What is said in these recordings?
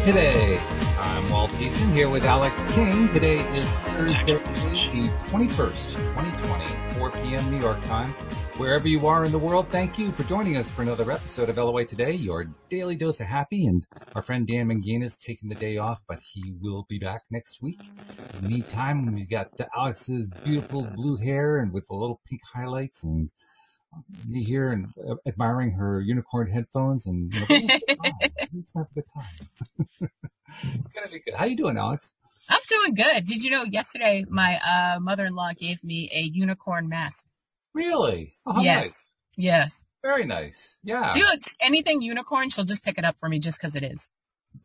Welcome to LOA Today. I'm Walt Thiessen here with Alyx King. Today is Thursday, the 21st, 2020, 4 p.m. New York time. Wherever you are in the world, thank you for joining us for another episode of LOA Today, your daily dose of happy. And our friend Dan Mangina is taking the day off, but he will be back next week. In the meantime, we got Alyx's beautiful blue hair and with the little pink highlights and me here and uh, admiring her unicorn headphones and you know, have a good time. it's gonna be good. How you doing, Alyx? I'm doing good. Did you know yesterday my uh, mother-in-law gave me a unicorn mask? Really? Oh, yes. Nice. Yes. Very nice. Yeah. She anything unicorn, she'll just pick it up for me just because it is.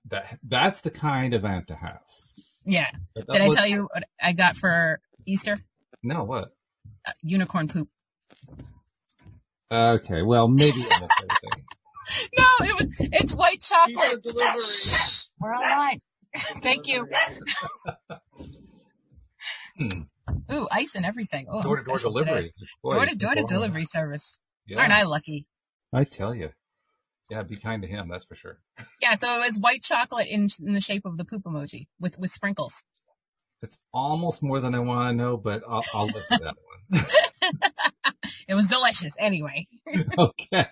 That that's the kind of aunt to have. Yeah. Did I tell you what I got for Easter? No, what? Uh, unicorn poop. Okay, well, maybe no, it was, it's white chocolate. We're online. Thank you. hmm. Ooh, ice and everything. Oh, door to door delivery. door to door to delivery service. Yeah. Aren't I lucky? I tell you. Yeah, be kind to him, that's for sure. Yeah, so it was white chocolate in, in the shape of the poop emoji with, with sprinkles. It's almost more than I want to know, but I'll, I'll listen to that one. It was delicious anyway. okay.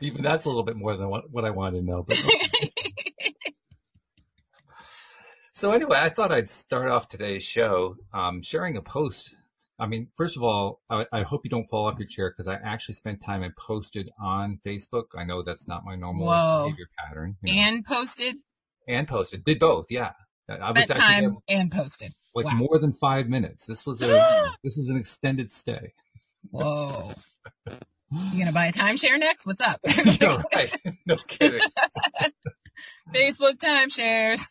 Even that's a little bit more than what, what I wanted to know. But so anyway, I thought I'd start off today's show um, sharing a post. I mean, first of all, I, I hope you don't fall off your chair because I actually spent time and posted on Facebook. I know that's not my normal Whoa. behavior pattern. You know. And posted? And posted. Did both, yeah. I was time and posted. Like wow. more than five minutes. This was a this was an extended stay. Whoa. You gonna buy a timeshare next? What's up? no, right. No kidding. Facebook timeshares.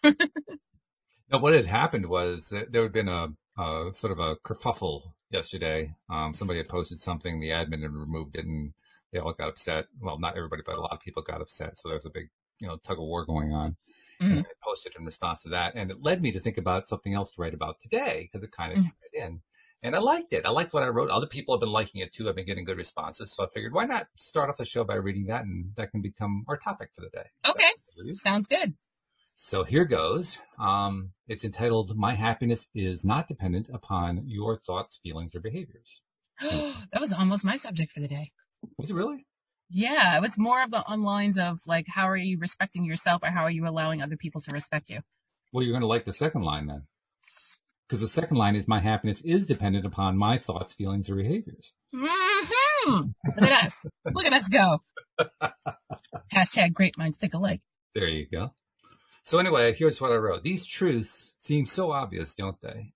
no, what had happened was there had been a, a sort of a kerfuffle yesterday. Um, somebody had posted something, the admin had removed it, and they all got upset. Well, not everybody, but a lot of people got upset. So there was a big, you know, tug of war going on. And I posted in response to that. And it led me to think about something else to write about today because it kind of mm-hmm. in. And I liked it. I liked what I wrote. Other people have been liking it too. I've been getting good responses. So I figured why not start off the show by reading that and that can become our topic for the day. Okay. Sounds good. So here goes. Um, it's entitled, My Happiness is Not Dependent Upon Your Thoughts, Feelings, or Behaviors. that was almost my subject for the day. Was it really? Yeah, it was more of the on lines of like, how are you respecting yourself or how are you allowing other people to respect you? Well, you're going to like the second line then. Because the second line is my happiness is dependent upon my thoughts, feelings, or behaviors. Mm-hmm. Look at us. Look at us go. Hashtag great minds think alike. There you go. So anyway, here's what I wrote. These truths seem so obvious, don't they?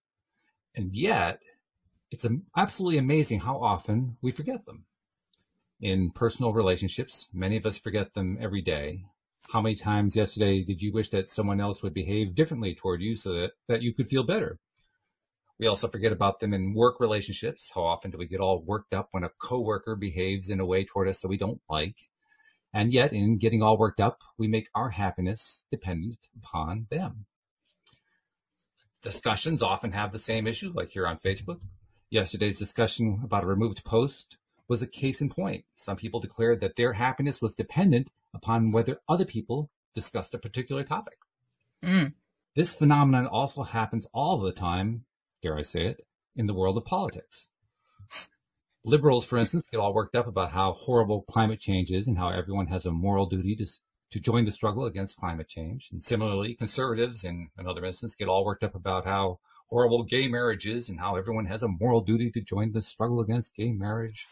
And yet, it's absolutely amazing how often we forget them in personal relationships. Many of us forget them every day. How many times yesterday did you wish that someone else would behave differently toward you so that, that you could feel better? We also forget about them in work relationships. How often do we get all worked up when a coworker behaves in a way toward us that we don't like? And yet, in getting all worked up, we make our happiness dependent upon them. Discussions often have the same issue, like here on Facebook. Yesterday's discussion about a removed post was a case in point. Some people declared that their happiness was dependent upon whether other people discussed a particular topic. Mm. This phenomenon also happens all the time, dare I say it, in the world of politics. Liberals, for instance, get all worked up about how horrible climate change is and how everyone has a moral duty to, to join the struggle against climate change. And similarly, conservatives, in another instance, get all worked up about how horrible gay marriage is and how everyone has a moral duty to join the struggle against gay marriage.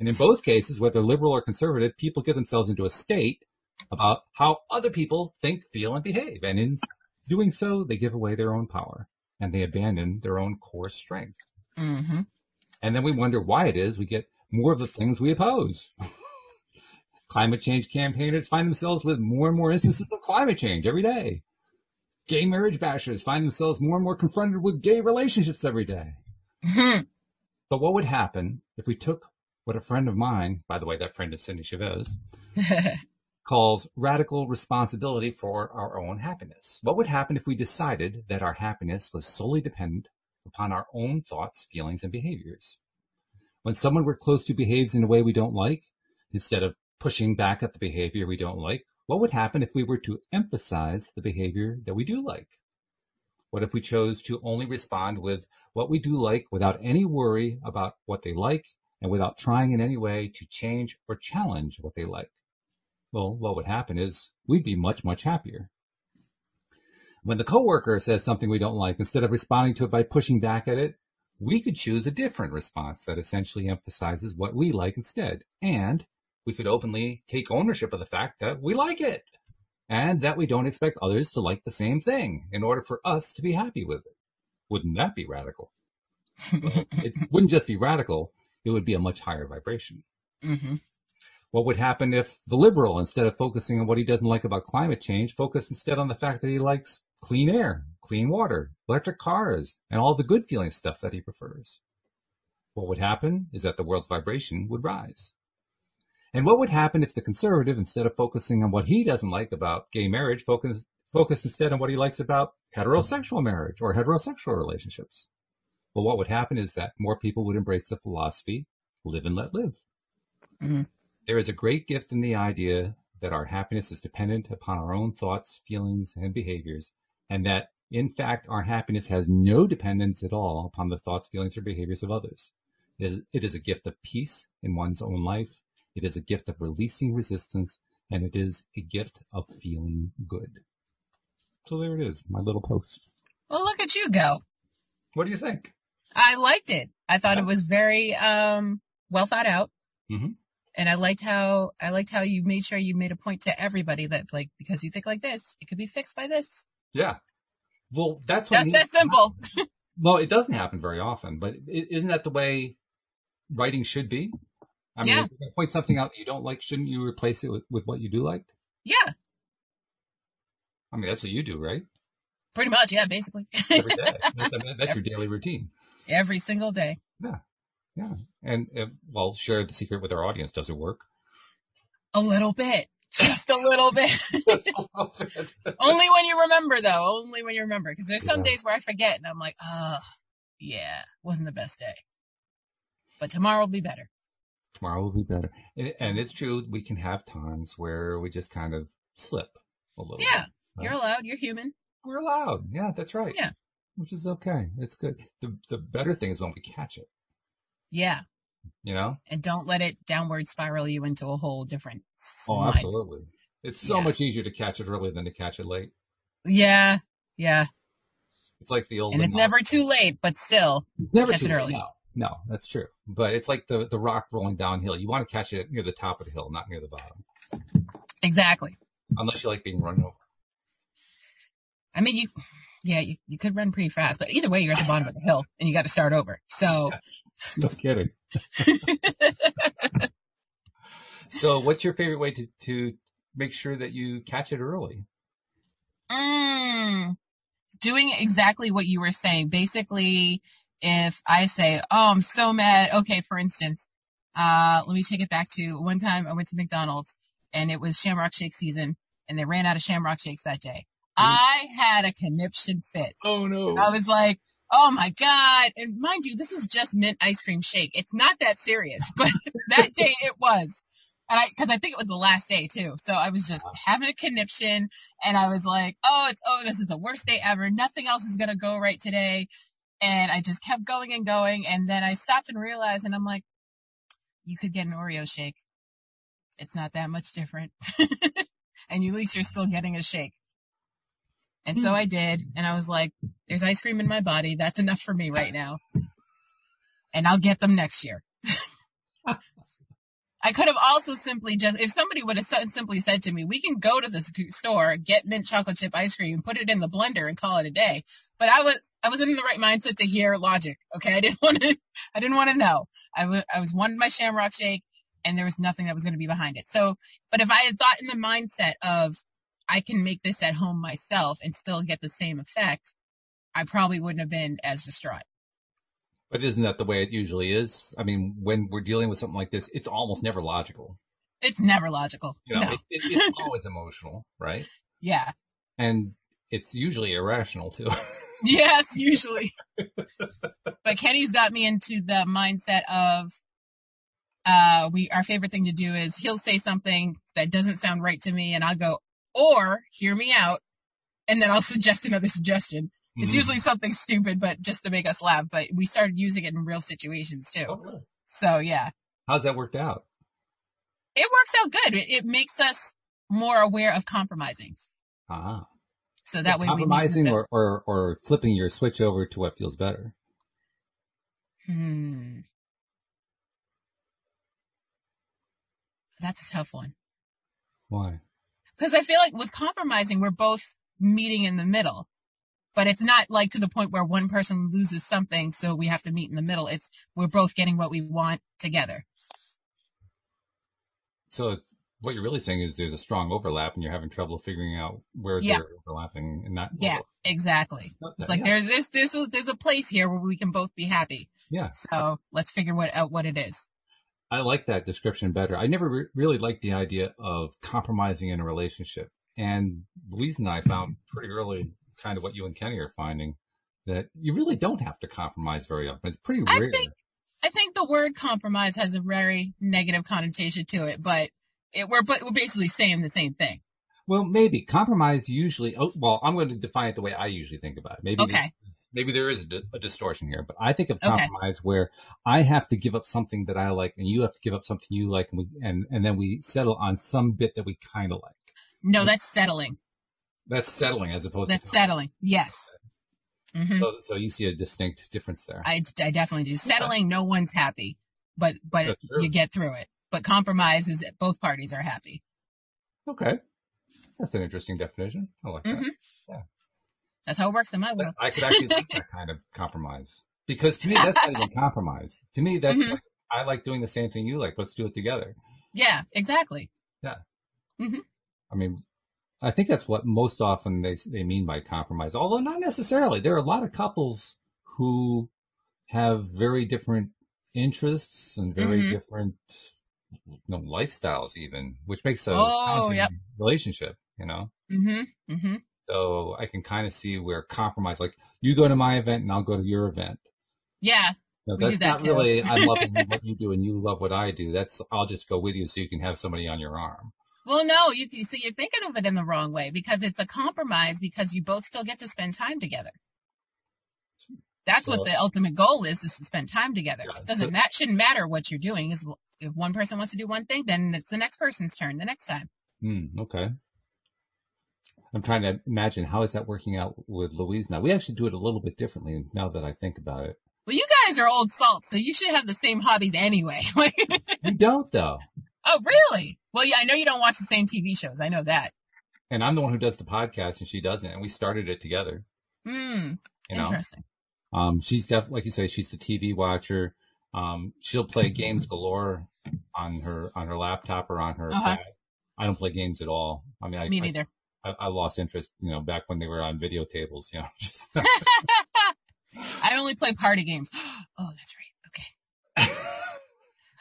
And in both cases, whether liberal or conservative, people get themselves into a state about how other people think, feel, and behave. And in doing so, they give away their own power and they abandon their own core strength. Mm-hmm. And then we wonder why it is we get more of the things we oppose. climate change campaigners find themselves with more and more instances of climate change every day. Gay marriage bashers find themselves more and more confronted with gay relationships every day. Mm-hmm. But what would happen if we took what a friend of mine, by the way, that friend is Cindy Chavez, calls radical responsibility for our own happiness. What would happen if we decided that our happiness was solely dependent upon our own thoughts, feelings, and behaviors? When someone we're close to behaves in a way we don't like, instead of pushing back at the behavior we don't like, What would happen if we were to emphasize the behavior that we do like? What if we chose to only respond with what we do like without any worry about what they like and without trying in any way to change or challenge what they like? Well, what would happen is we'd be much, much happier. When the coworker says something we don't like, instead of responding to it by pushing back at it, we could choose a different response that essentially emphasizes what we like instead. And we could openly take ownership of the fact that we like it and that we don't expect others to like the same thing in order for us to be happy with it. Wouldn't that be radical? well, it wouldn't just be radical, it would be a much higher vibration. Mm-hmm. What would happen if the liberal, instead of focusing on what he doesn't like about climate change, focused instead on the fact that he likes clean air, clean water, electric cars, and all the good feeling stuff that he prefers? What would happen is that the world's vibration would rise. And what would happen if the conservative, instead of focusing on what he doesn't like about gay marriage, focused focused instead on what he likes about heterosexual marriage or heterosexual relationships? Well, what would happen is that more people would embrace the philosophy, live and let live. Mm-hmm. There is a great gift in the idea that our happiness is dependent upon our own thoughts, feelings, and behaviors, and that in fact our happiness has no dependence at all upon the thoughts, feelings, or behaviors of others. It is, it is a gift of peace in one's own life it is a gift of releasing resistance and it is a gift of feeling good. So there it is, my little post. Well, look at you go. What do you think? I liked it. I thought it was very, um, well thought out. Mm-hmm. And I liked how, I liked how you made sure you made a point to everybody that like, because you think like this, it could be fixed by this. Yeah. Well, that's what. That's that simple. well, it doesn't happen very often, but isn't that the way writing should be? I mean, yeah. if you point something out that you don't like, shouldn't you replace it with, with what you do like? Yeah. I mean, that's what you do, right? Pretty much, yeah, basically. Every day. That's, that's your daily routine. Every single day. Yeah. Yeah. And, uh, well, share the secret with our audience. Does it work? A little bit. Just a little bit. Only when you remember though. Only when you remember. Cause there's some yeah. days where I forget and I'm like, oh, yeah, wasn't the best day. But tomorrow will be better tomorrow will be better. And, and, it's true, we can have times where we just kind of slip a little. Yeah, bit, right? you're allowed. You're human. We're allowed. Yeah, that's right. Yeah, which is okay. It's good. The the better thing is when we catch it. Yeah. You know. And don't let it downward spiral you into a whole different. Oh, absolutely. It's so yeah. much easier to catch it early than to catch it late. Yeah. Yeah. It's like the old. And it's never too late, but still. It's never catch too it early. No. No, that's true. But it's like the, the rock rolling downhill. You want to catch it near the top of the hill, not near the bottom. Exactly. Unless you like being run over. I mean, you, yeah, you, you could run pretty fast, but either way, you're at the bottom of the hill and you got to start over. So. no kidding. so what's your favorite way to, to make sure that you catch it early? Mm, doing exactly what you were saying. Basically, if I say, oh, I'm so mad. Okay, for instance, uh, let me take it back to one time I went to McDonald's and it was Shamrock Shake season and they ran out of Shamrock Shakes that day. Mm. I had a conniption fit. Oh no. I was like, oh my God. And mind you, this is just mint ice cream shake. It's not that serious, but that day it was. And I, cause I think it was the last day too. So I was just having a conniption and I was like, oh, it's, oh, this is the worst day ever. Nothing else is going to go right today. And I just kept going and going. And then I stopped and realized, and I'm like, you could get an Oreo shake. It's not that much different. and at least you're still getting a shake. And so hmm. I did. And I was like, there's ice cream in my body. That's enough for me right now. And I'll get them next year. I could have also simply just, if somebody would have simply said to me, we can go to the store, get mint chocolate chip ice cream, put it in the blender and call it a day. But I was, I wasn't in the right mindset to hear logic. Okay. I didn't want to, I didn't want to know. I, w- I was wanting my shamrock shake and there was nothing that was going to be behind it. So, but if I had thought in the mindset of, I can make this at home myself and still get the same effect, I probably wouldn't have been as distraught. But isn't that the way it usually is? I mean, when we're dealing with something like this, it's almost never logical. It's never logical. You know, no. it, it, it's always emotional, right? Yeah. And it's usually irrational too. yes, usually. but Kenny's got me into the mindset of uh, we, our favorite thing to do is he'll say something that doesn't sound right to me and I'll go, or hear me out. And then I'll suggest another suggestion. It's Mhm. usually something stupid, but just to make us laugh, but we started using it in real situations too. Oh, really? So yeah, How's that worked out? it works out good. It, it makes us more aware of compromising. Ah. So that way we compromising or, or, or flipping your switch over to what feels better. Hmm. That's a tough one. Why? Because I feel like with compromising, we're both meeting in the middle. But it's not like to the point where one person loses something, so we have to meet in the middle. It's we're both getting what we want together. So it's, what you're really saying is there's a strong overlap and you're having trouble figuring out where Yeah. they're overlapping and not. Yeah, exactly. Okay, It's like yeah. there's this, there's a, there's a place here where we can both be happy. Yeah. So let's figure what out what it is. I like that description better. I never re- really liked the idea of compromising in a relationship. And Louise and I found pretty early kind of what you and Kenny are finding that you really don't have to compromise very often. It's pretty I rare. think- I think the word compromise has a very negative connotation to it, but it, we're but we're basically saying the same thing. well, maybe compromise usually, oh, well, I'm going to define it the way I usually think about it. Maybe, Okay. Maybe there is a, di- a distortion here, but I think of Okay. compromise where I have to give up something that I like and you have to give up something you like and we, and, and then we settle on some bit that we kind of like. No, that's settling. That's settling as opposed That's to settling. Yes. hmm So, so you see a distinct difference there. I, I definitely do. Settling, no one's happy, but but you get through it. But compromise is both parties are happy. okay. That's an interesting definition. I like that. hmm That's how it works in my world. I could actually like that kind of compromise because to me, that's not even compromise. To me, that's Mhm. like, I like doing the same thing you like. Let's do it together. Yeah, exactly. Yeah. I mean, I think that's what most often they they mean by compromise. Although not necessarily. There are a lot of couples who have very different interests and very Mhm. different you know, lifestyles, even, which makes a Oh, yep. relationship. You know, hmm hmm so I can kind of see where compromise, like you go to my event and I'll go to your event. Yeah. No, that's that not too. really. I love what you do and you love what I do. That's I'll just go with you so you can have somebody on your arm. Well, no, you see, you're thinking of it in the wrong way because it's a compromise because you both still get to spend time together. That's So- what the ultimate goal is: is to spend time together. Yeah, doesn't so- mat shouldn't matter what you're doing. Is if one person wants to do one thing, then it's the next person's turn the next time. Hmm, okay. I'm trying to imagine how is that working out with Louise now. We actually do it a little bit differently now that I think about it. Well, you guys are old salts, so you should have the same hobbies anyway. We don't though, oh, really? Well, yeah, I know you don't watch the same TV shows. I know that. and I'm the one who does the podcast and she doesn't, and we started it together. Hmm. You know, Interesting. um, she's def like you say, she's the TV watcher. Um, she'll play games galore on her on her laptop or on her Uh-huh. I don't play games at all. I mean, I, Me neither. I, I lost interest, you know, back when they were on video tables, you know. Just- I only play party games. Oh, that's right. Okay.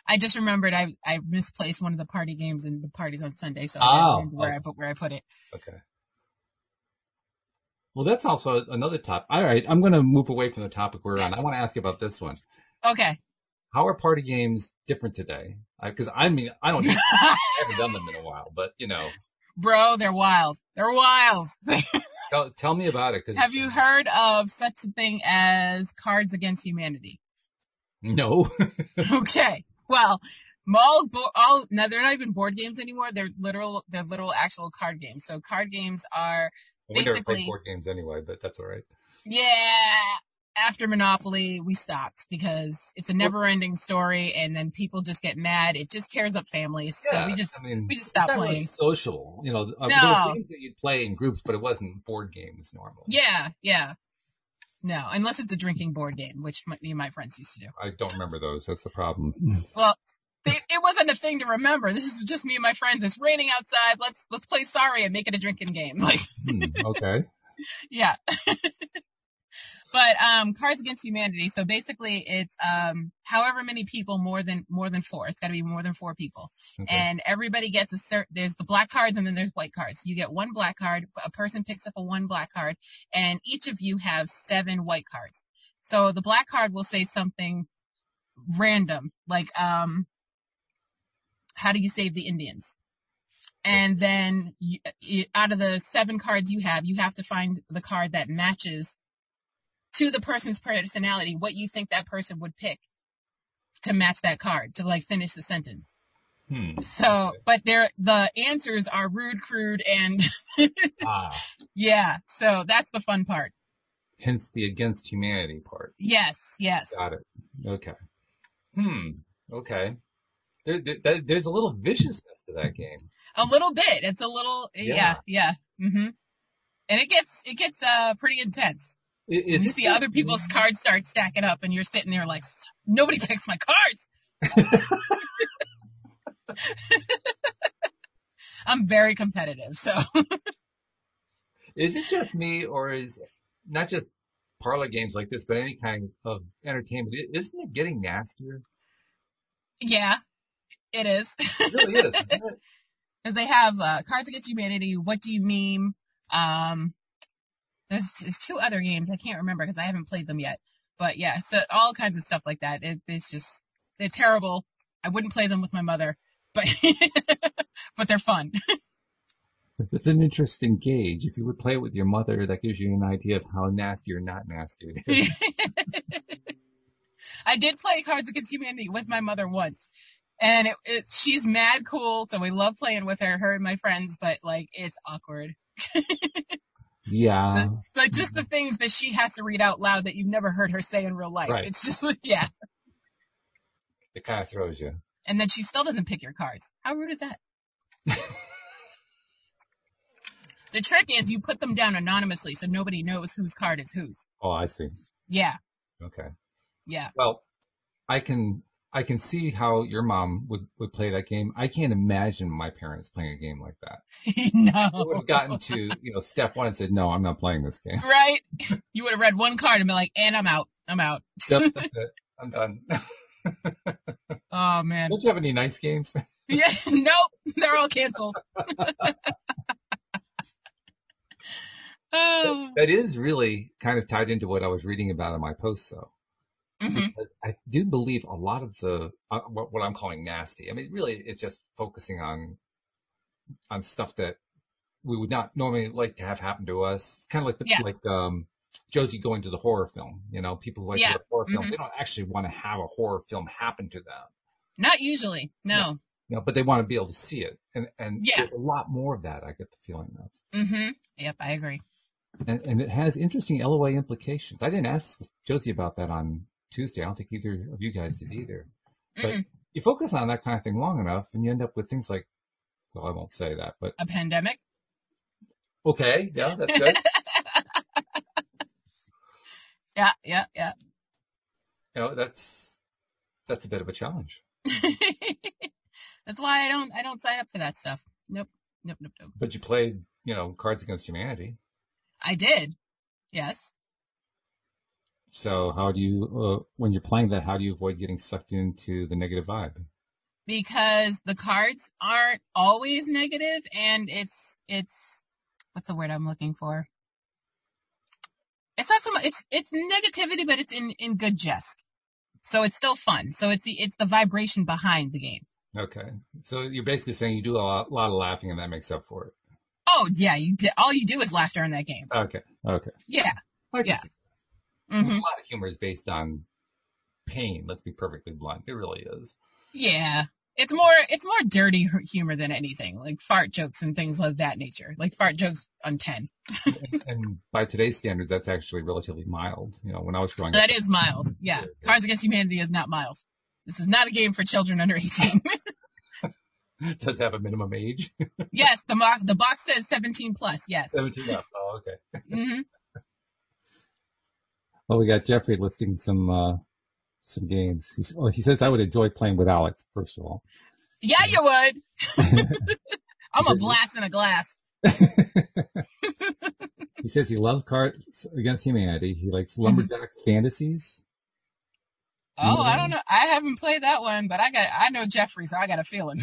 I just remembered I, I misplaced one of the party games in the parties on Sunday, so I Oh, didn't remember where okay. I put where I put it. okay. Well, that's also another topic. All right, I'm going to move away from the topic we're on. I want to ask you about this one. Okay. How are party games different today? Because I mean, I don't, I haven't done them in a while, but you know, Bro, they're wild. They're wild. tell, tell me about it. Have you heard of such a thing as Cards Against Humanity? No. Okay. Well, all, all, now they're not even board games anymore. They're literal, they're literal actual card games. So card games are we never Basically- played board games anyway, but that's all right. Yeah. After Monopoly, we stopped because it's a never ending story and then people just get mad. It just tears up families. so we just, I mean, we just stopped playing. social. You know, uh, No. there were games that you'd play in groups, but it wasn't board games normally. yeah, yeah. No, unless it's a drinking board game, which my, me and my friends used to do. I don't remember those. That's the problem. Well, they, it wasn't a thing to remember. This is just me and my friends. It's raining outside. Let's, let's play sorry and make it a drinking game. Like, Hmm, okay. yeah. But um Cards Against Humanity, so basically it's um however many people more than more than four. It's got to be more than four people. okay. And everybody gets a certain there's the black cards and then there's white cards. You get one black card, a person picks up a one black card, and each of you have seven white cards. So the black card will say something random, like um how do you save the Indians? And then you, out of the seven cards you have, you have to find the card that matches to the person's personality, what you think that person would pick to match that card to like finish the sentence. Hmm. So, but there, the answers are rude, crude, and Ah, yeah. So that's the fun part. hence the against humanity part. Yes, yes. Got it. Okay. Hmm. Okay. There, there, there's a little viciousness to that game. A little bit. It's a little, yeah, yeah. Mm-hmm. And it gets, it gets, uh, pretty intense. You see other people's cards start stacking up and you're sitting there like, nobody picks my cards. I'm very competitive, so Is it just me, or is not just parlor games like this, but any kind of entertainment? Isn't it getting nastier? yeah, it is. It really is. Because they have uh, Cards Against Humanity, What Do You Meme? Um, there's, there's two other games I can't remember because I haven't played them yet. But yeah, so all kinds of stuff like that. It, it's just they're terrible. I wouldn't play them with my mother, but but they're fun. It's an interesting gauge. If you would play it with your mother, that gives you an idea of how nasty or not nasty it is. I did play Cards Against Humanity with my mother once. And it, it, she's mad cool, so we love playing with her, her and my friends, but like, it's awkward. Yeah. Like just the things that she has to read out loud that you've never heard her say in real life. Right. It's just, yeah. It kind of throws you. And then she still doesn't pick your cards. How rude is that? the trick is you put them down anonymously so nobody knows whose card is whose. Oh, I see. Yeah, Okay. yeah. Well, I can I can see how your mom would would play that game. I can't imagine my parents playing a game like that. They would have gotten to you know step one and said, "No, I'm not playing this game." Right? You would have read one card and been like, and I'm out. I'm out. Yep, that's it. I'm done. Oh man. Don't you have any nice games? Yeah, nope. They're all canceled. oh. that is really kind of tied into what I was reading about in my post, though. Mhm. I do believe a lot of the uh, what, what I'm calling nasty. I mean, really, it's just focusing on on stuff that we would not normally like to have happen to us. Kind of like the, Yeah. like um, Josie going to the horror film. You know, people who like Yeah. to go to horror films. Mhm. They don't actually want to have a horror film happen to them. Not usually. No. You know, but they want to be able to see it, and and Yeah. there's a lot more of that. I get the feeling of. Mm-hmm. Yep, I agree. And, and it has interesting LOA implications. I didn't ask Josie about that on Tuesday. I don't think either of you guys did either. But Mm-mm. you focus on that kind of thing long enough and you end up with things like, well, I won't say that, but A pandemic. okay. Yeah, that's good. Yeah, yeah, yeah. you know, that's, that's a bit of a challenge. That's why I don't I don't sign up for that stuff. Nope. Nope, nope, nope. But you played, you know, Cards Against Humanity. I did. Yes. So how do you, uh, when you're playing that, how do you avoid getting sucked into the negative vibe? Because the cards aren't always negative and it's it's what's the word I'm looking for? It's not so much it's it's negativity, but it's in in good jest. So it's still fun. So it's the it's the vibration behind the game. Okay. So you're basically saying you do a lot, lot of laughing and that makes up for it. Oh yeah, you did, all you do is laugh during that game. Okay. Okay. Yeah. Yeah. see hmm a lot of humor is based on pain. Let's be perfectly blunt. It really is. Yeah. It's more it's more dirty humor than anything, like fart jokes and things of that nature. Like fart jokes on 10. and, and by today's standards, that's actually relatively mild. You know, when I was growing That up, is mild. Yeah. Cards Against Humanity is not mild. This is not a game for children under 18. it does have a minimum age. yes, the box the box says 17 plus. Yes. 17 up. Oh, okay. hmm Well, we got Jeffrey listing some, uh, some games. He's, well, he says I would enjoy playing with Alyx, first of all. Yeah, you would. I'm a blast in a glass. he says he loves Cards Against Humanity. He likes Lumberjack Fantasies. Oh, I don't know. I haven't played that one, but I got I know Jeffrey, so I got a feeling.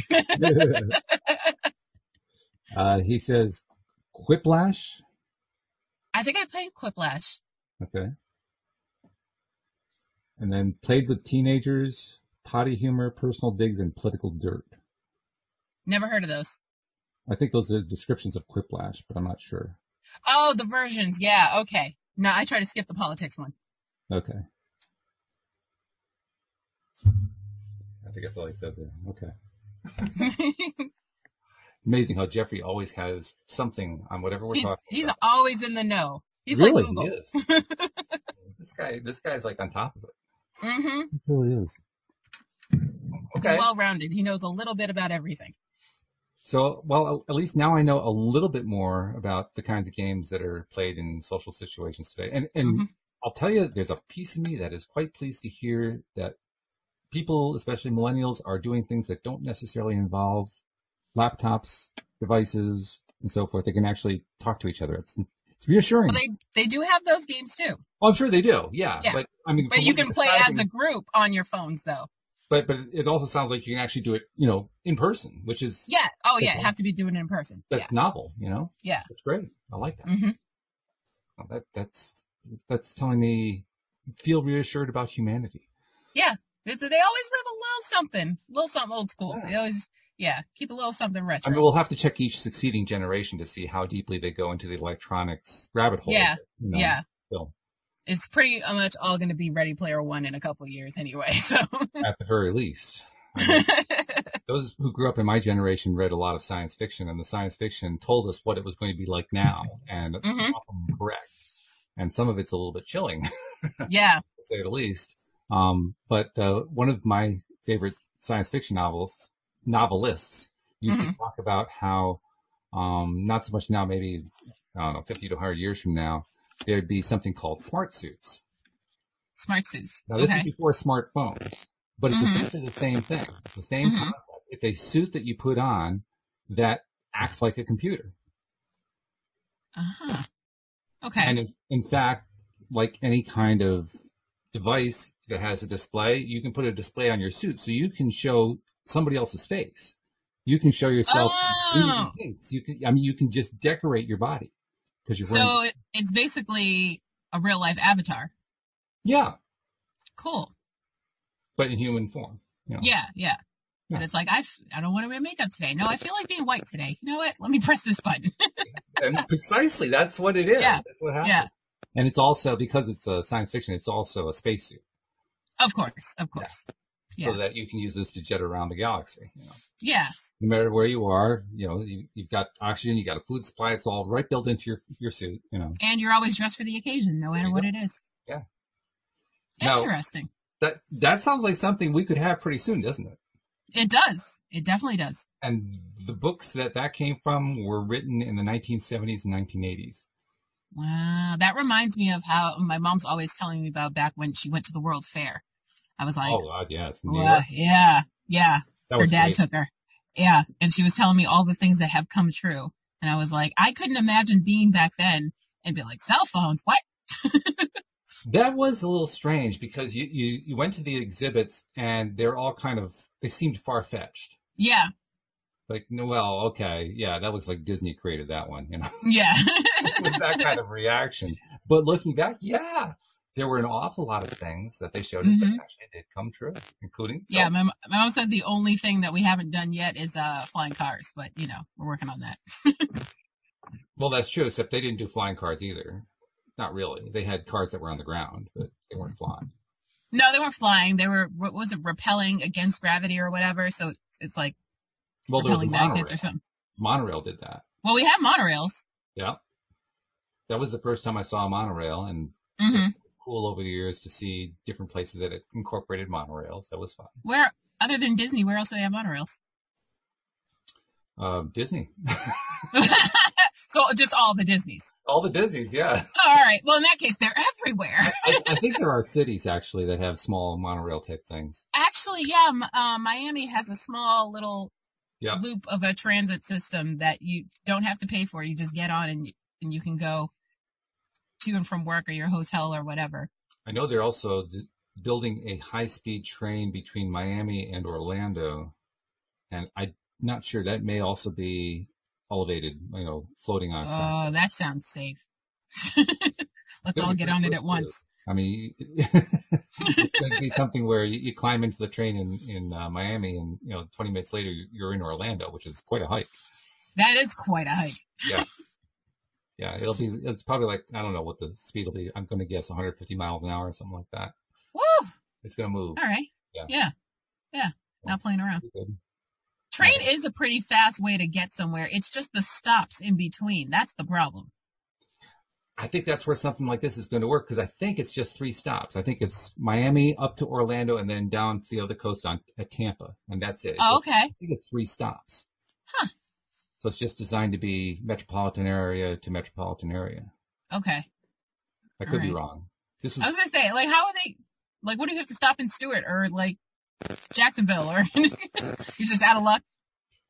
uh, he says Quiplash. I think I played Quiplash. Okay. And then played with teenagers, potty humor, personal digs, and political dirt. Never heard of those. I think those are descriptions of Quiplash, but I'm not sure. Oh, the versions. Yeah. Okay. No, I try to skip the politics one. Okay. I think that's all he said there. Okay. Amazing how Jeffrey always has something on whatever we're he's, talking he's about. always in the know. He's really, like Google. this guy, this guy's like on top of it. Hmm He really is. Okay. He's well rounded. He knows a little bit about everything. So, well, at least now I know a little bit more about the kinds of games that are played in social situations today. And, and Mhm. I'll tell you, there's a piece of me that is quite pleased to hear that people, especially millennials, are doing things that don't necessarily involve laptops, devices, and so forth. They can actually talk to each other. It's, it's reassuring. Well, they they do have those games too, oh, I'm sure they do. Yeah. Yeah. But I mean, but you can play as a group on your phones though. but, but it also sounds like you can actually do it, you know, in person, which is, Yeah. Oh yeah, have to be doing it in person. that's Yeah. novel, you know? Yeah. That's great. I like that. hmm Well, that that's that's telling me feel reassured about humanity. Yeah. They, they always live a little something, a little something old school. Yeah. They always, yeah, keep a little something retro. I mean, we'll have to check each succeeding generation to see how deeply they go into the electronics rabbit hole. Yeah. you know, yeah. still, It's pretty much all going to be Ready Player One in a couple of years anyway. So. at the very least. I mean, those who grew up in my generation read a lot of science fiction, and the science fiction told us what it was going to be like now, and Mhm. often correct. And some of it's a little bit chilling, yeah. to say the least. Um, but uh, one of my favorite science fiction novels, novelists, used to talk about how, um, not so much now, maybe I don't know, 50 to 100 years from now, there'd be something called smart suits. Smart suits. Now, this okay. is before smartphones, but it's Mhm. essentially the same thing, the same Mhm. concept. It's a suit that you put on that acts like a computer. Uh-huh. Okay. And in, in fact, like any kind of device that has a display, you can put a display on your suit so you can show somebody else's face. You can show yourself. Oh. You can, I mean, you can just decorate your body because you're so it- it's basically a real life avatar. yeah, Cool. but in human form. You know? Yeah, yeah. Yeah. But it's like, I, f- I don't want to wear makeup today. No, I feel like being white today. You know what? Let me press this button. and precisely that's what it is. Yeah. That's what happens. yeah. And it's also because it's a science fiction. It's also a spacesuit, Of course. Of course. Yeah. So that you can use this to jet around the galaxy. You know, Yeah. no matter where you are, you know, you, you've got oxygen, you got a food supply. It's all right built into your your suit. You know, And you're always dressed for the occasion, no matter what go. it is. Yeah. Now- Interesting. that that sounds like something we could have pretty soon, doesn't it? It does. It definitely does. And the books that that came from were written in the 1970s and 1980s. Wow. That reminds me of how my mom's always telling me about back when she went to the World's Fair. I was like, oh God, yeah, yeah. That Her dad great. took her. Yeah. And she was telling me all the things that have come true. And I was like, I couldn't imagine being back then and be like, cell phones, what? That was a little strange because you, you, you went to the exhibits and they're all kind of, they seemed far fetched. Yeah. Like, no, well, okay, yeah, that looks like Disney created that one, you know, Yeah. with that kind of reaction. But looking back, yeah, there were an awful lot of things that they showed us that Mhm. actually did come true, including, yeah. My, my mom said the only thing that we haven't done yet is, uh, flying cars, but you know, we're working on that. well, that's true, except they didn't do flying cars either. Not really. They had cars that were on the ground, but they weren't flying. No, they weren't flying. They were, what was it, repelling against gravity or whatever. So it's, like Well, there was a magnets monorail. or something. Monorail did that. Well, we have monorails. Yeah. That was the first time I saw a monorail and hmm cool over the years to see different places that it incorporated monorails. That was fun. Where, other than Disney, where else do they have monorails? Uh, Disney. so just all the Disneys. All the Disneys, yeah. All right. Well, in that case, they're everywhere. I, I think there are cities actually that have small monorail type things. Actually, yeah, uh, Miami has a small little Yeah. loop of a transit system that you don't have to pay for. You just get on and you, and you can go to and from work or your hotel or whatever. I know they're also d- building a high speed train between Miami and Orlando. And I'm not sure that may also be elevated, you know, floating on. Oh, that sounds safe. Let's all get on it at once. I mean, it's going to be something where you, you, climb into the train in in uh, Miami, and you know, 20 minutes later you're in Orlando, which is quite a hike. That is quite a hike. Yeah. Yeah, it'll be. It's probably like I don't know what the speed will be. I'm going to guess 150 miles an hour or something like that. Woo! It's going to move. All right. Yeah. Yeah. Yeah. Not playing around. Train is a pretty fast way to get somewhere. It's just the stops in between. That's the problem. I think that's where something like this is going to work because I think it's just three stops. I think it's Miami up to Orlando and then down to the other coast on at Tampa, and that's it. Oh, okay. I think it's three stops. Huh. So it's just designed to be metropolitan area to metropolitan area. Okay. I could right. be wrong. This is, I was gonna say, like, how are they? Like, what do you have to stop in Stuart or like Jacksonville, or you're just out of luck?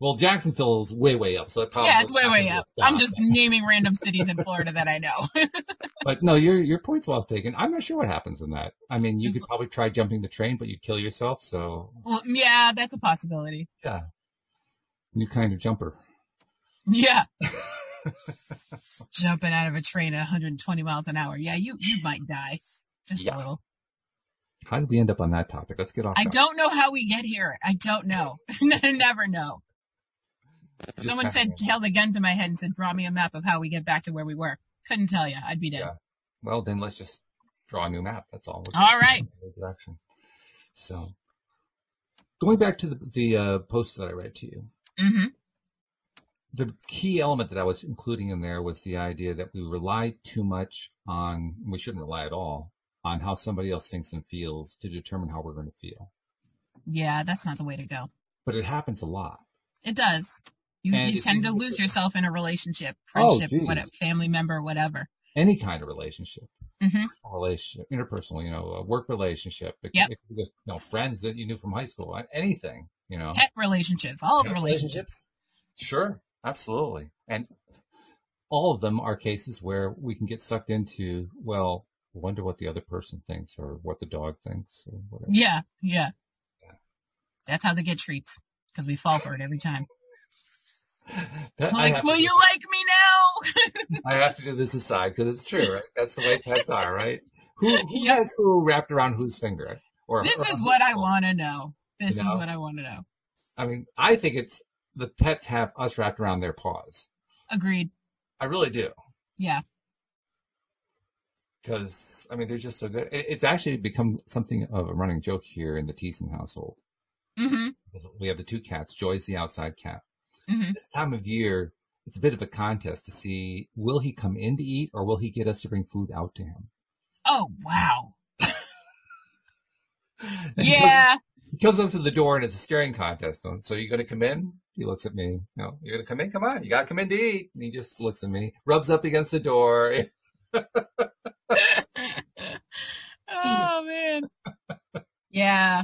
Well, Jacksonville is way, way up, so it probably yeah, it's way, way up. I'm just naming random cities in Florida that I know. but no, your your point's well taken. I'm not sure what happens in that. I mean, you could probably try jumping the train, but you'd kill yourself. So well, yeah, that's a possibility. Yeah, new kind of jumper. Yeah. Jumping out of a train at 120 miles an hour. Yeah, you, you might die. Just yeah. a little. How did we end up on that topic? Let's get off. I don't know how we get here. I don't know. Never know. Just Someone said, held a gun to my head and said, draw me a map of how we get back to where we were. Couldn't tell you. I'd be dead. Yeah. Well, then let's just draw a new map. That's all. All right. Direction. So, going back to the, the uh, post that I read to you. Mm-hmm the key element that I was including in there was the idea that we rely too much on, we shouldn't rely at all, on how somebody else thinks and feels to determine how we're going to feel. Yeah, that's not the way to go. But it happens a lot. It does. You, you tend to lose yourself in a relationship, oh, friendship, oh, whatever, family member, whatever. Any kind of relationship. Mm-hmm. Relationship, interpersonal, you know, a work relationship. It, yep. it, you know, friends that you knew from high school, anything, you know. Pet relationships, all Pet the relationships. relationships. Sure. Absolutely. And all of them are cases where we can get sucked into, well, wonder what the other person thinks or what the dog thinks or whatever. Yeah, yeah. yeah. That's how they get treats because we fall for it every time. That, like, will you like me now? I have to do this aside because it's true, right? That's the way pets are, right? Who, who yeah. has who wrapped around whose finger? Or this is what I want to know. This you know? is what I want to know. I mean, I think it's the pets have us wrapped around their paws. Agreed. I really do. Yeah. Because I mean, they're just so good. It's actually become something of a running joke here in the Thiessen household. Mm-hmm. We have the two cats. Joy's the outside cat. Mm-hmm. This time of year, it's a bit of a contest to see will he come in to eat or will he get us to bring food out to him. Oh wow. yeah. He comes up to the door and it's a staring contest. So are you going to come in? He looks at me. No, you're going to come in? Come on. You got to come in to eat. And he just looks at me, rubs up against the door. oh man. Yeah.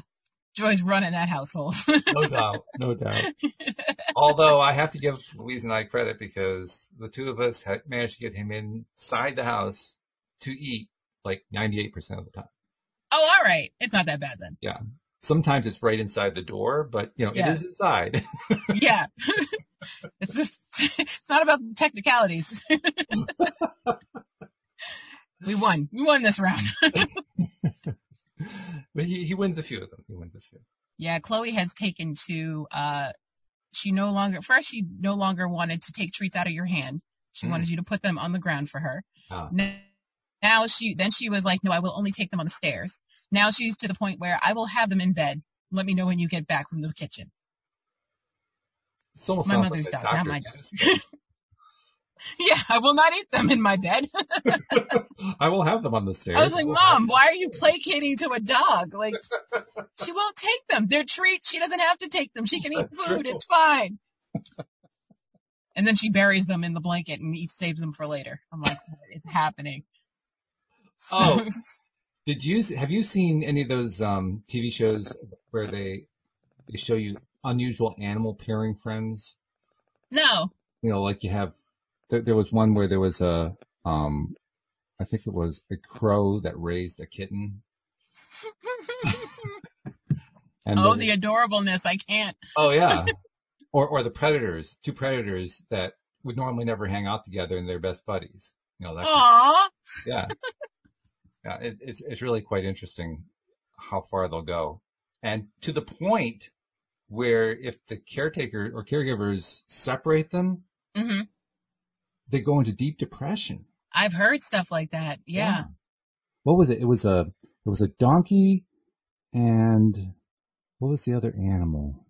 Joy's running that household. no doubt. No doubt. Although I have to give Louise and I credit because the two of us had managed to get him inside the house to eat like 98% of the time. Oh, all right. It's not that bad then. Yeah sometimes it's right inside the door, but you know, yeah. it is inside. yeah. it's, just, it's not about the technicalities. we won. We won this round. but he, he wins a few of them. He wins a few. Yeah, Chloe has taken to, uh, she no longer, first she no longer wanted to take treats out of your hand. She mm. wanted you to put them on the ground for her. Ah. Now, now she, then she was like, no, I will only take them on the stairs. Now she's to the point where I will have them in bed. Let me know when you get back from the kitchen. my mother's like dog, not my dog. yeah, I will not eat them in my bed. I will have them on the stairs. I was like, Mom, why are you placating to a dog? Like, she won't take them. They're treats. She doesn't have to take them. She can eat That's food. True. It's fine. and then she buries them in the blanket and eats, saves them for later. I'm like, what is happening? Oh, did you have you seen any of those um, TV shows where they they show you unusual animal pairing friends? No. You know, like you have. There, there was one where there was a, um, I think it was a crow that raised a kitten. and oh, the, the adorableness! I can't. Oh yeah. or or the predators, two predators that would normally never hang out together and they're best buddies. You know that. Aww. yeah Yeah, it, it's it's really quite interesting how far they'll go, and to the point where if the caretaker or caregivers separate them, hmm they go into deep depression. I've heard stuff like that. Yeah. What was it? It was a it was a donkey, and what was the other animal?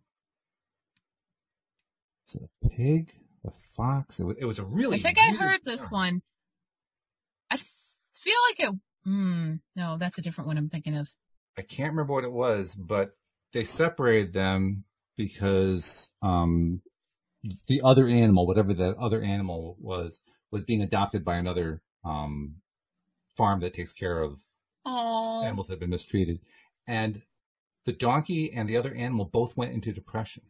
Was it a pig? A fox? It was, it was a really. I think I heard this one. I feel like it. Mm, no, that's a different one I'm thinking of. I can't remember what it was, but they separated them because um, the other animal, whatever that other animal was, was being adopted by another um, farm that takes care of Oh, animals that have been mistreated. And the donkey and the other animal both went into depression.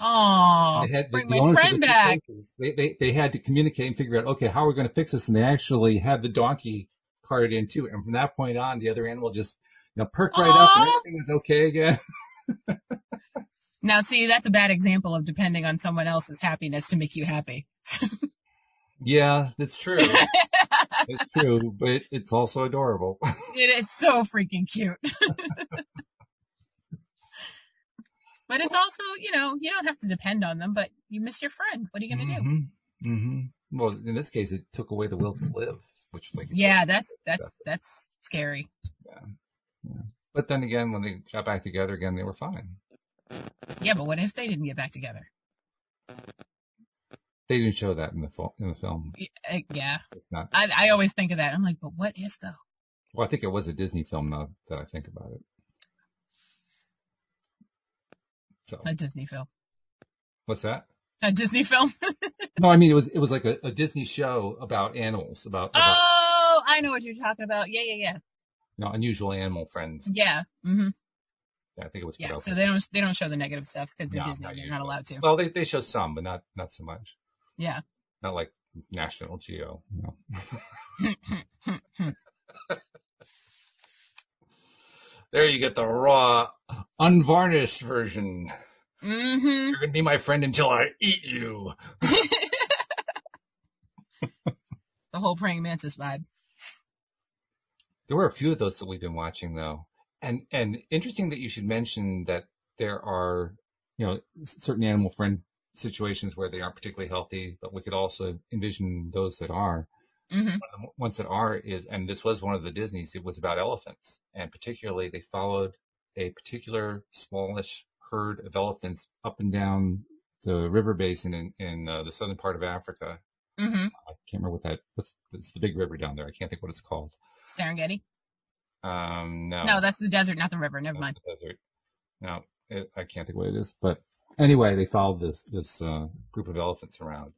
oh, the- bring the my of friend back. places, They, they, they had to communicate and figure out, okay, how are we going to fix this? And they actually had the donkey carted in too. And from that point on, the other animal just, you know, perked right up and everything was okay again. Now, see, that's a bad example of depending on someone else's happiness to make you happy. Yeah, that's true. it's true, but it's also adorable. It is so freaking cute. but it's also, you know, you don't have to depend on them, but you miss your friend. What are you going to do? hmm hmm Well, in this case, it took away the will to live, which like, Yeah, that's, that's, that's scary. Yeah. but then again, when they got back together again, they were fine. Yeah, but what if they didn't get back together? They didn't show that in the in the film. Uh, Yeah. It's not. I, I always think of that. I'm like, but what if though? Well, I think it was a Disney film now that I think about it. So A Disney film. what's that? A Disney film? No, I mean it was it was like a, a Disney show about animals, about, about oh, I know what you're talking about. Yeah, yeah, yeah. No, unusual animal friends. Yeah. hmm Yeah, I think it was. Yeah. So they don't, they don't show the negative stuff because No, Disney. not They're not allowed to. Well, they they show some, but not not so much. Yeah. Not like National Geo. There you get the raw, unvarnished version. Hmm You're gonna be my friend until I eat you. the whole praying mantis vibe. There were a few of those that we've been watching though. And, and interesting that you should mention that there are, you know, certain animal friend situations where they aren't particularly healthy, but we could also envision those that are. hmm One of the ones that are is, and this was one of the Disney's, it was about elephants. And particularly they followed a particular smallish herd of elephants up and down the river basin in, in uh, the southern part of Africa. hmm I can't remember what that, what's, it's the big river down there. I can't think what it's called. Serengeti. Um, no. No, that's the desert, not the river. Never That's mind. the desert. No, it, I can't think what it is. But anyway, they followed this this uh, group of elephants around,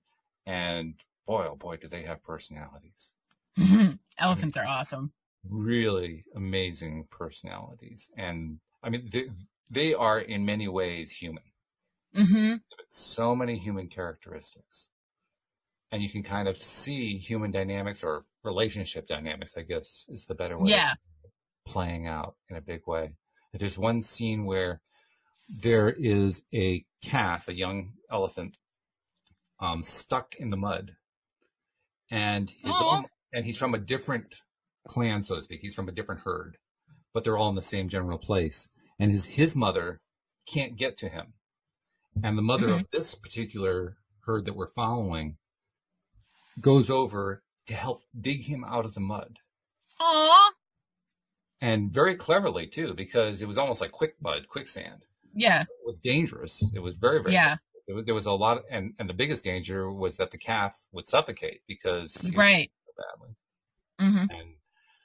and boy, oh boy, do they have personalities! Elephants are awesome. Really amazing personalities, and I mean, they, they are in many ways human. hmm So many human characteristics, and you can kind of see human dynamics or relationship dynamics. I guess is the better way. Yeah. playing out in a big way. There's one scene where there is a calf, a young elephant, um, stuck in the mud, and Aw. and he's from a different clan, so to speak. He's from a different herd, but they're all in the same general place. And his his mother can't get to him, and the mother of this particular herd that we're following goes over to help dig him out of the mud Aw. and very cleverly too, because it was almost like quick mud, quicksand. Yeah. It was dangerous. It was very, very. Yeah. There was, there was a lot, and and the biggest danger was that the calf would suffocate because Right. so badly. hmm And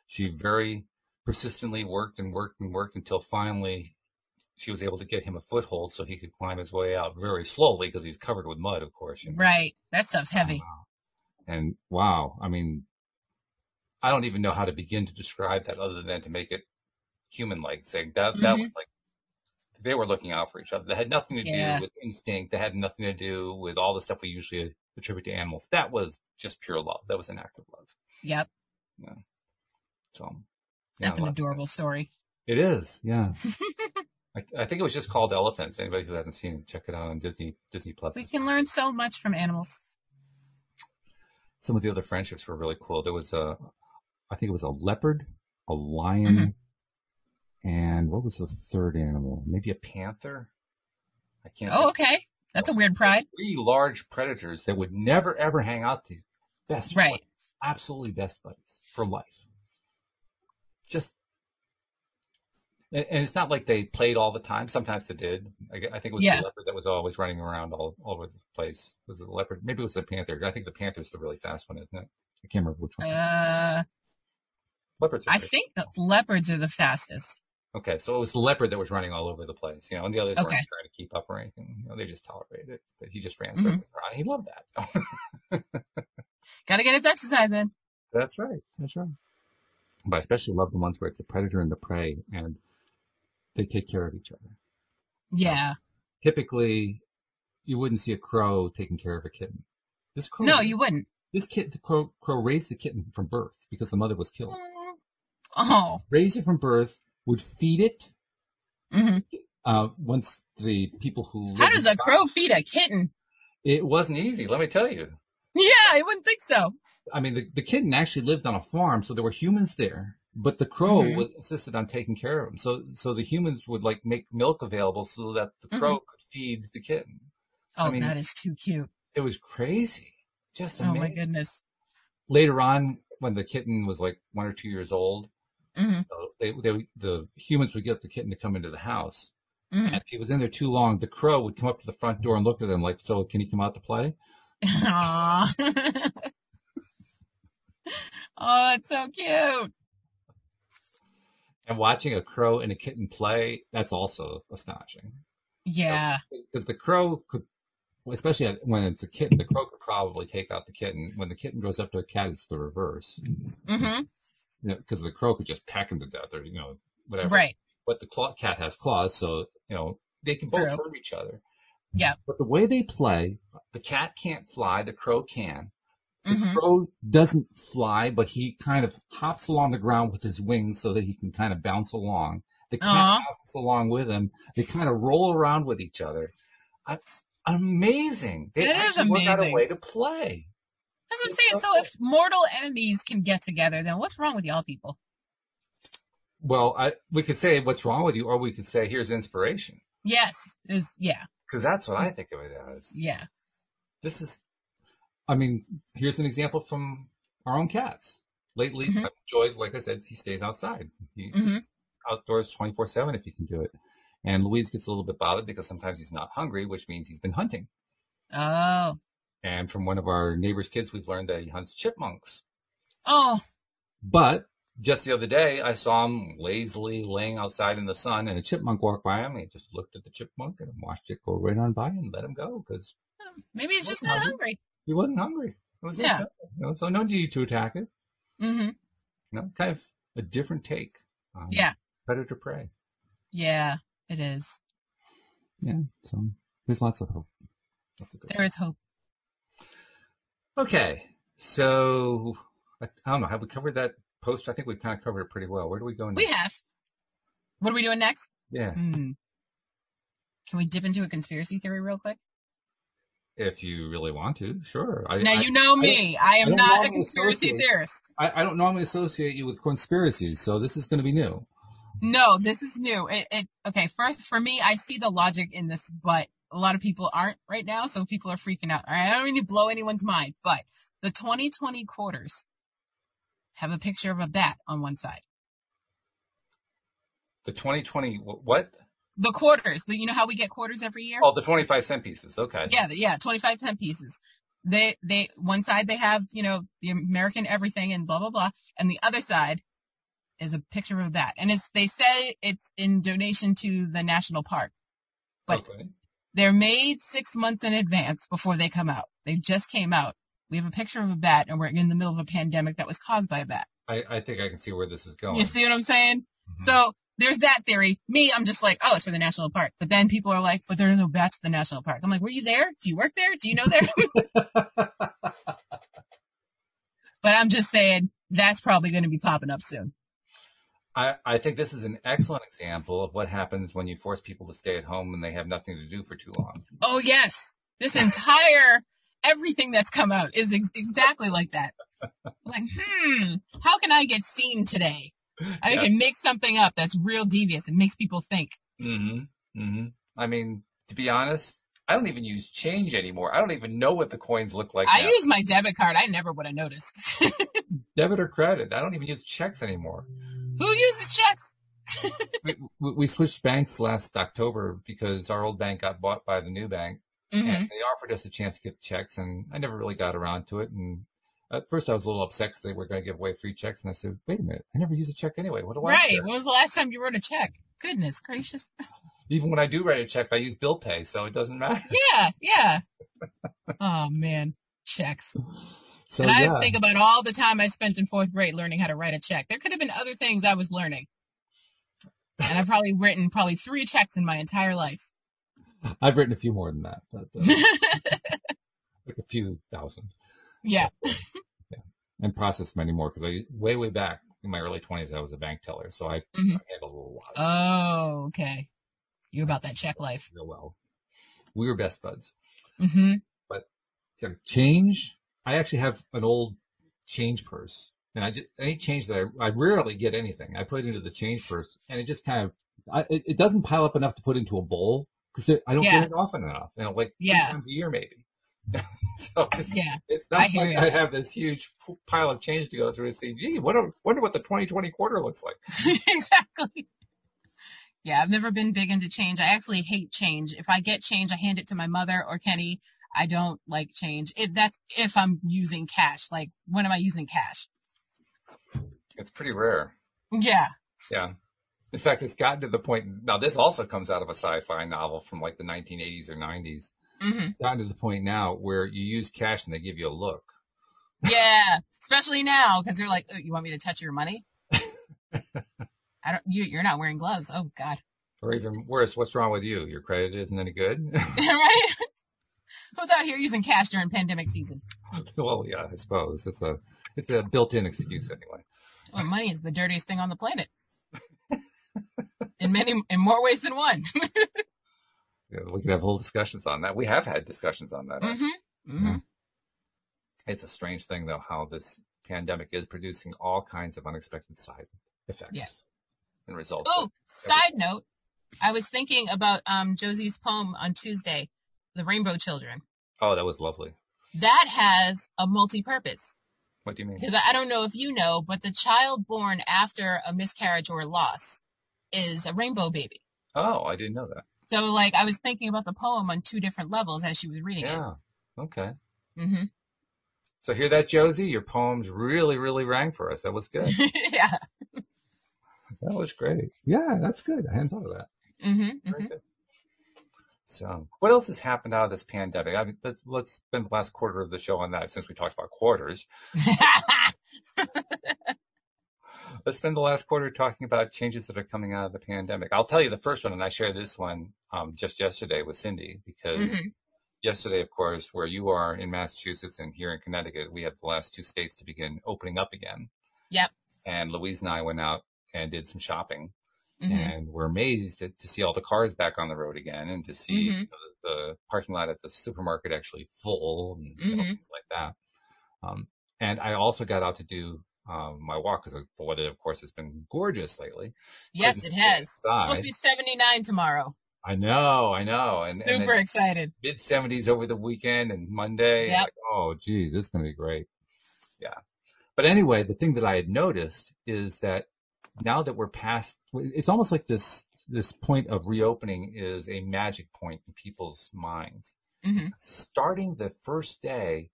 she very persistently worked and worked and worked until finally she was able to get him a foothold so he could climb his way out very slowly because he's covered with mud, of course. you know. Right. That stuff's heavy. Wow. And wow, I mean, I don't even know how to begin to describe that other than to make it human-like. Saying that that Mhm. was like they were looking out for each other. That had nothing to Yeah. do with instinct. That had nothing to do with all the stuff we usually attribute to animals. That was just pure love. That was an act of love. Yep. So yeah, That's I an adorable story. It is, yeah. I, I think it was just called Elephants. Anybody who hasn't seen it, check it out on Disney Disney Plus. We can learn so much from animals. Some of the other friendships were really cool. There was a, I think it was a leopard a lion, mm-hmm. and what was the third animal? Maybe a panther. I can't. Oh, think. okay. That's a weird pride. Three large predators that would never ever hang out. To best Right. buddies, absolutely best buddies for life. Just. And it's not like they played all the time. Sometimes they did. I I think it was Yeah. the leopard that was always running around all, all over the place. Was it the leopard? Maybe it was the panther. I think the panther's the really fast one, isn't it? I can't remember which one. Uh, Leopards are I think the leopards are the fastest. Okay, so it was the leopard that was running all over the place, you know, and the others weren't trying to keep up or anything. You know, they just tolerated it. But he just ran Mhm. circles around. He loved that. Gotta get its exercise in. That's right. That's right. But I especially love the ones where it's the predator and the prey, and they take care of each other. Yeah. Typically, you wouldn't see a crow taking care of a kitten. This crow, No, you wouldn't. this kid, the crow, crow raised the kitten from birth because the mother was killed. Oh. Raised it from birth, would feed it. Mm-hmm. Uh, once the people who How does a crow feed a kitten? It wasn't easy, let me tell you. Yeah, I wouldn't think so. I mean, the, the kitten actually lived on a farm, so there were humans there, but the crow Mhm. was, insisted on taking care of him. So, so the humans would like make milk available so that the crow could feed the kitten. Oh, I mean- that is too cute. It was crazy. Just Oh my goodness. Later on, when the kitten was like one or two years old, hmm uh, they, they, the humans would get the kitten to come into the house. hmm And if he was in there too long, the crow would come up to the front door and look at them like, so can he come out to play? Aw. oh, it's so cute. And watching a crow and a kitten play, that's also astonishing. Yeah. because the crow could, especially when it's a kitten, the crow could probably take out the kitten. When the kitten goes up to a cat, it's the reverse. Mm-hmm. You know, because the crow could just peck him to death or you know whatever. Right. But the claw, cat has claws, so you know they can both True. hurt each other. Yeah. But the way they play, the cat can't fly, the crow can. The hmm crow doesn't fly, but he kind of hops along the ground with his wings so that he can kind of bounce along. The cat Aw. bounces along with him. They kind of roll around with each other. I, amazing. They It is amazing. out a way to play. That's what I'm saying. So if mortal enemies can get together, then what's wrong with y'all people? Well, I, we could say what's wrong with you, or we could say here's inspiration. Yes. Is yeah. Because that's what I think of it as. Yeah. This is, I mean, here's an example from our own cats. Lately, Mhm. Joy, like I said, he stays outside. He, hmm outdoors 24 7 if he can do it. And Louise gets a little bit bothered because sometimes he's not hungry, which means he's been hunting. Oh. And from one of our neighbor's kids, we've learned that he hunts chipmunks. Oh. But just the other day, I saw him lazily laying outside in the sun and a chipmunk walked by him. He just looked at the chipmunk and watched it go right on by and let him go because Maybe he's just not hungry. hungry. He wasn't hungry. It was Yeah. you know, so no need to attack it. Mm-hmm. You know, kind of a different take. On Yeah. Predator prey. Yeah. It is. Yeah. So there's lots of hope. Lots of good There is hope. Okay, so I, I don't know. Have we covered that post? I think we kind of covered it pretty well. Where do we go next? We have. What are we doing next? Yeah, Hmm. Can we dip into a conspiracy theory real quick? If you really want to, sure. I, Now I, you know me. I, am don't a conspiracy theorist. I, I don't normally associate you with conspiracies, so this is going to be new. No, this is new. It, it okay. First, for me, I see the logic in this, but a lot of people aren't right now, so people are freaking out. All right, I don't mean to blow anyone's mind, but the 2020 quarters have a picture of a bat on one side. The 2020 what? The quarters, the, you know how we get quarters every year? Oh, the 25 cent pieces. Okay. Yeah, the- yeah, 25 cent pieces. They, they, one side they have, you know, the American everything and blah, blah, blah. And the other side is a picture of a bat. And it's, they say it's in donation to the national park. but- okay. They're made six months in advance before they come out. They just came out. We have a picture of a bat and we're in the middle of a pandemic that was caused by a bat. I, I think I can see where this is going. You see what I'm saying? Mhm. So there's that theory. Me, I'm just like, oh, it's for the national park. But then people are like, but there are no bats at the national park. I'm like, were you there? Do you work there? Do you know there? but I'm just saying that's probably going to be popping up soon. I, I think this is an excellent example of what happens when you force people to stay at home and they have nothing to do for too long. Oh yes, this entire everything that's come out is ex- exactly like that. Like, hmm, how can I get seen today? I Yeah. can make something up that's real devious. It makes people think. Mm-hmm. Mm-hmm. I mean, to be honest, I don't even use change anymore. I don't even know what the coins look like I now. use my debit card. I never would have noticed. Debit or credit. I don't even use checks anymore. Who uses checks? We, we switched banks last October because our old bank got bought by the new bank hmm and they offered us a chance to get checks and I never really got around to it. And at first I was a little upset because they were going to give away free checks. And I said, wait a minute, I never use a check anyway. What do I Right. care? When was the last time you wrote a check? Goodness gracious. Even when I do write a check, I use bill pay, so it doesn't matter. Yeah, yeah. Oh man, checks. So and I yeah, think about all the time I spent in fourth grade learning how to write a check. There could have been other things I was learning. And I've probably written probably three checks in my entire life. I've written a few more than that, but uh, like a few thousand yeah. yeah. and processed many more because I way, way back in my early twenties, I was a bank teller. So I, Mhm. I handled a lot Oh, okay. You about that check life. real well. We were best buds. hmm Yeah, change. I actually have an old change purse, and I just any change that I, I rarely get anything. I put it into the change purse, and it just kind of I, it, it doesn't pile up enough to put into a bowl because I don't Yeah. get it often enough. You know, like Yeah. times a year maybe. so it's, Yeah. it's I not hear like. I have this huge pile of change to go through and see. Gee, wonder wonder what the 2020 quarter looks like. exactly. Yeah, I've never been big into change. I actually hate change. If I get change, I hand it to my mother or Kenny. I don't like change. It, that's if I'm using cash. Like, when am I using cash? It's pretty rare. Yeah. Yeah. In fact, it's gotten to the point now. This also comes out of a sci-fi novel from like the 1980s or 90s. Hmm gotten to the point now where you use cash and they give you a look. Yeah. Especially now, cause they're like, oh, you want me to touch your money? I don't, you, you're not wearing gloves. Oh God. Or even worse, what's wrong with you? Your credit isn't any good? right? Who's out here using cash during pandemic season? well, yeah, I suppose. It's a, it's a built-in excuse anyway. Well, money is the dirtiest thing on the planet. in many, in more ways than one. Yeah, we could have whole discussions on that. We have had discussions on that. hmm hmm It's a strange thing though, how this pandemic is producing all kinds of unexpected side effects Yeah. and results. Oh, side note, I was thinking about um Josie's poem on Tuesday, The Rainbow Children. Oh, that was lovely. That has a multi-purpose. What do you mean? Because I I don't know if you know, but the child born after a miscarriage or a loss is a rainbow baby. Oh, I didn't know that. So like I was thinking about the poem on two different levels as she was reading it. Yeah. Okay. it. hmm So hear that, Josie? Your poems really, really rang for us. That was good. yeah. that was great. Yeah, that's good. I hadn't thought of that. Mm-hmm. Very good. So, what else has happened out of this pandemic? I mean, let's, let's spend the last quarter of the show on that since we talked about quarters. Let's spend the last quarter talking about changes that are coming out of the pandemic. I'll tell you the first one, and I shared this one um, just yesterday with Cindy because Mhm. yesterday, of course, where you are in Massachusetts and here in Connecticut, we have the last two states to begin opening up again. Yep. And Louise and I went out and did some shopping Mhm. and we're amazed to, to see all the cars back on the road again and to see Mhm. the, the parking lot at the supermarket actually full and you know, Mhm. things like that. Um, and I also got out to do um, my walk because the weather, of course, has been gorgeous lately. Yes, Couldn't it has. It's supposed to be 79 tomorrow. I know, I know, and, and Super excited. mid seventies over the weekend and Monday. Yep. Like, oh, geez, this is going to be great. Yeah. But anyway, the thing that I had noticed is that now that we're past, it's almost like this, this point of reopening is a magic point in people's minds. hmm Starting the first day,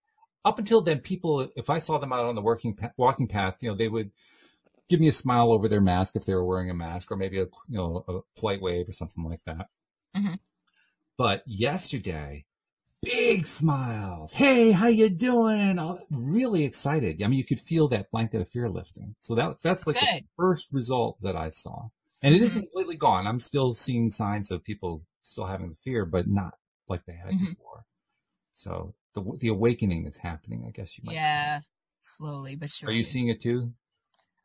up until then, people, if I saw them out on the working, walking path, you know, they would give me a smile over their mask if they were wearing a mask or maybe a, you know, a polite wave or something like that. Mhm. But yesterday, big smiles. Hey, how you doing? All- Really excited. I mean, you could feel that blanket of fear lifting. So that, that's like the first result that I saw. And it Mhm. isn't completely gone. I'm still seeing signs of people still having the fear, but not like they had Mhm. before. So the, the awakening is happening, I guess you might. Yeah. Slowly but sure. Are you seeing it too?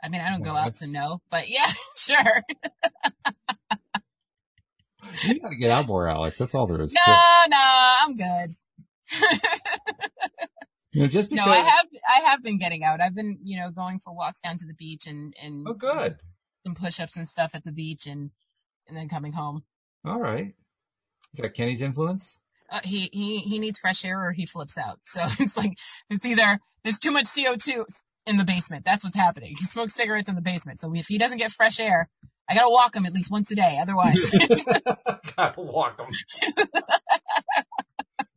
I mean, I don't oh go out to know, but yeah, sure. You gotta get out more, Alyx. That's all there is. No, no, I'm good. You know, just because. no, I have, I have been getting out. I've been, you know, going for walks down to the beach and, and Oh, good. some push-ups and stuff at the beach and and then coming home. All right. Is that Kenny's influence? Uh, he he he needs fresh air or he flips out. So it's like it's either there's too much CO2 in the basement. That's what's happening. He smokes cigarettes in the basement. So if he doesn't get fresh air, I gotta walk him at least once a day. Otherwise, gotta walk him.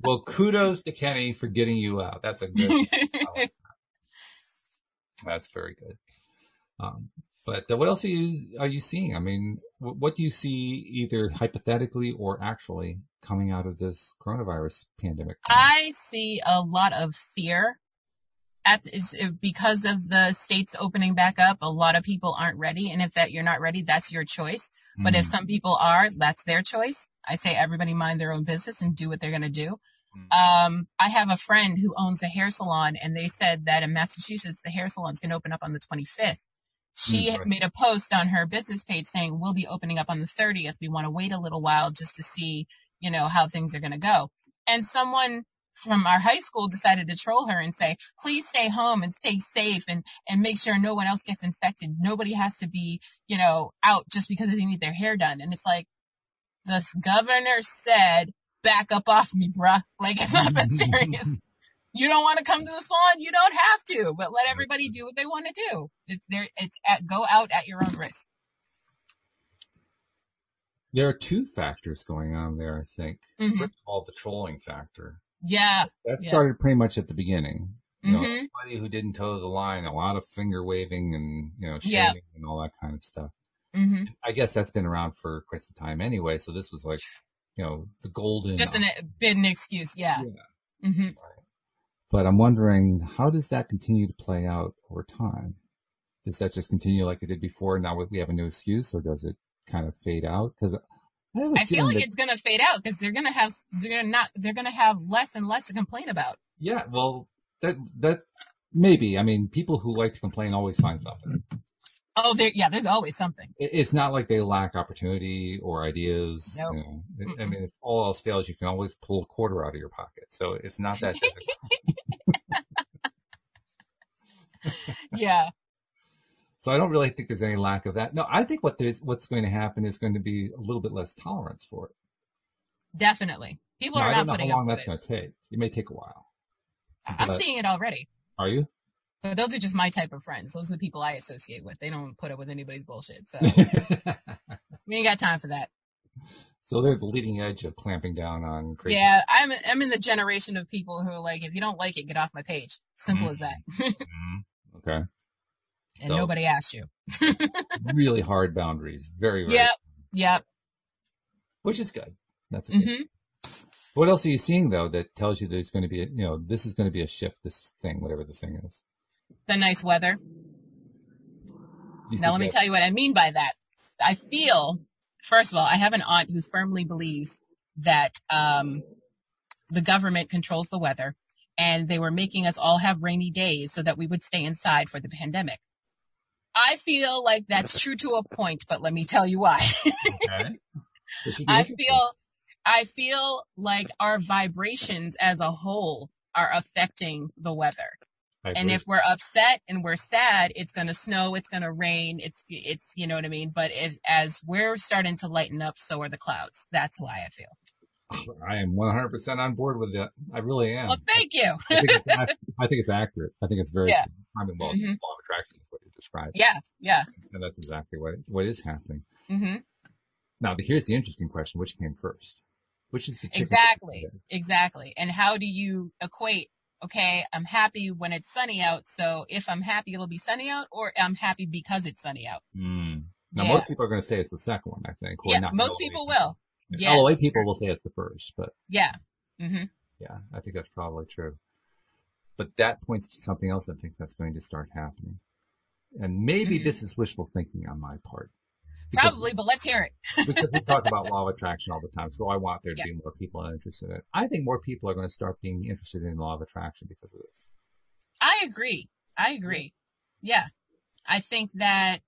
well, kudos to Kenny for getting you out. That's a good. That's very good. Um, but uh, what else are you are you seeing? I mean, what, what do you see either hypothetically or actually coming out of this coronavirus pandemic? I see a lot of fear at is because of the states opening back up, a lot of people aren't ready. And if that you're not ready, that's your choice. But Mm. if some people are, that's their choice. I say everybody mind their own business and do what they're going to do. Mm. Um, I have a friend who owns a hair salon and they said that in Massachusetts, the hair salon's going to open up on the 25th. She Mm, had made a post on her business page saying, we'll be opening up on the 30th. We want to wait a little while just to see, you know, how things are going to go. And someone from our high school decided to troll her and say, please stay home and stay safe and, and make sure no one else gets infected. Nobody has to be, you know, out just because they need their hair done. And it's like, the governor said, back up off me, bruh. Like it's not that serious. You don't want to come to the salon? You don't have to, but let everybody do what they want to do. It's there, it's at, go out at your own risk. There are two factors going on there, I think. Mhm. First of all, the trolling factor. Yeah. That Yeah. started pretty much at the beginning. You know, Mhm. anybody who didn't toe the line, a lot of finger waving and, you know, Yeah. shaming and all that kind of stuff. hmm I guess that's been around for quite some time anyway, so this was like, you know, the golden. Just an, bit an excuse. Yeah. Yeah. hmm But I'm wondering, how does that continue to play out over time? Does that just continue like it did before? Now we have a new excuse, or does it kind of fade out? Because I I feel like that- it's gonna fade out because they're gonna have they're gonna not they're gonna have less and less to complain about. Yeah, well, that that maybe. I mean, people who like to complain always find something. Oh, there yeah, there's always something. It- It's not like they lack opportunity or ideas. Nope. You know. I mean, if all else fails, you can always pull a quarter out of your pocket. So it's not that difficult. Yeah. so I don't really think there's any lack of that. No, I think what there's what's going to happen is going to be a little bit less tolerance for it. Definitely. People Now, are I not don't know putting how up long that's going to take. It may take a while. I'm but- seeing it already. Are you? But those are just my type of friends. Those are the people I associate with. They don't put up with anybody's bullshit. So we ain't got time for that. so they're the leading edge of clamping down on crazy. Yeah, I'm I'm in the generation of people who are like, if you don't like it, get off my page. Simple as that. Mhm. Okay. And So- nobody asked you. really hard boundaries. Very, very, Yep. Yep. which is good. That's a good. hmm What else are you seeing though that tells you there's going to be, a, you know, this is going to be a shift, this thing, whatever the thing is? The nice weather. You Now let me that- tell you what I mean by that. I feel, first of all, I have an aunt who firmly believes that um, the government controls the weather, and they were making us all have rainy days so that we would stay inside for the pandemic. I feel like that's true to a point, but let me tell you why. Okay. This should be I feel, I feel like our vibrations as a whole are affecting the weather. And if we're upset and we're sad, it's going to snow, it's going to rain, it's, it's, you know what I mean? But if, as we're starting to lighten up, so are the clouds. That's why I feel. I am 100% on board with that. I really am. Well, thank you. I, think it's, I, think it's accurate. I think it's very, Yeah. I mean, well, Mhm. law of attraction is what you described. yeah, yeah. And that's exactly what, what is happening. Mm-hmm. Now, here's the interesting question. Which came first? Which is the Exactly. or the egg? Exactly. And how do you equate, okay, I'm happy when it's sunny out, so if I'm happy it'll be sunny out, or I'm happy because it's sunny out? Hmm. Now, Yeah. most people are going to say it's the second one, I think. Yeah, not most people will. Yeah. Yes. LA people will say it's the first, but Yeah. hmm yeah, I think that's probably true. But that points to something else I think that's going to start happening. And maybe Mhm. this is wishful thinking on my part. Because- Probably, but let's hear it. because we talk about law of attraction all the time, so I want there to Yeah. be more people interested in it. I think more people are going to start being interested in law of attraction because of this. I agree. I agree. Yeah. I think that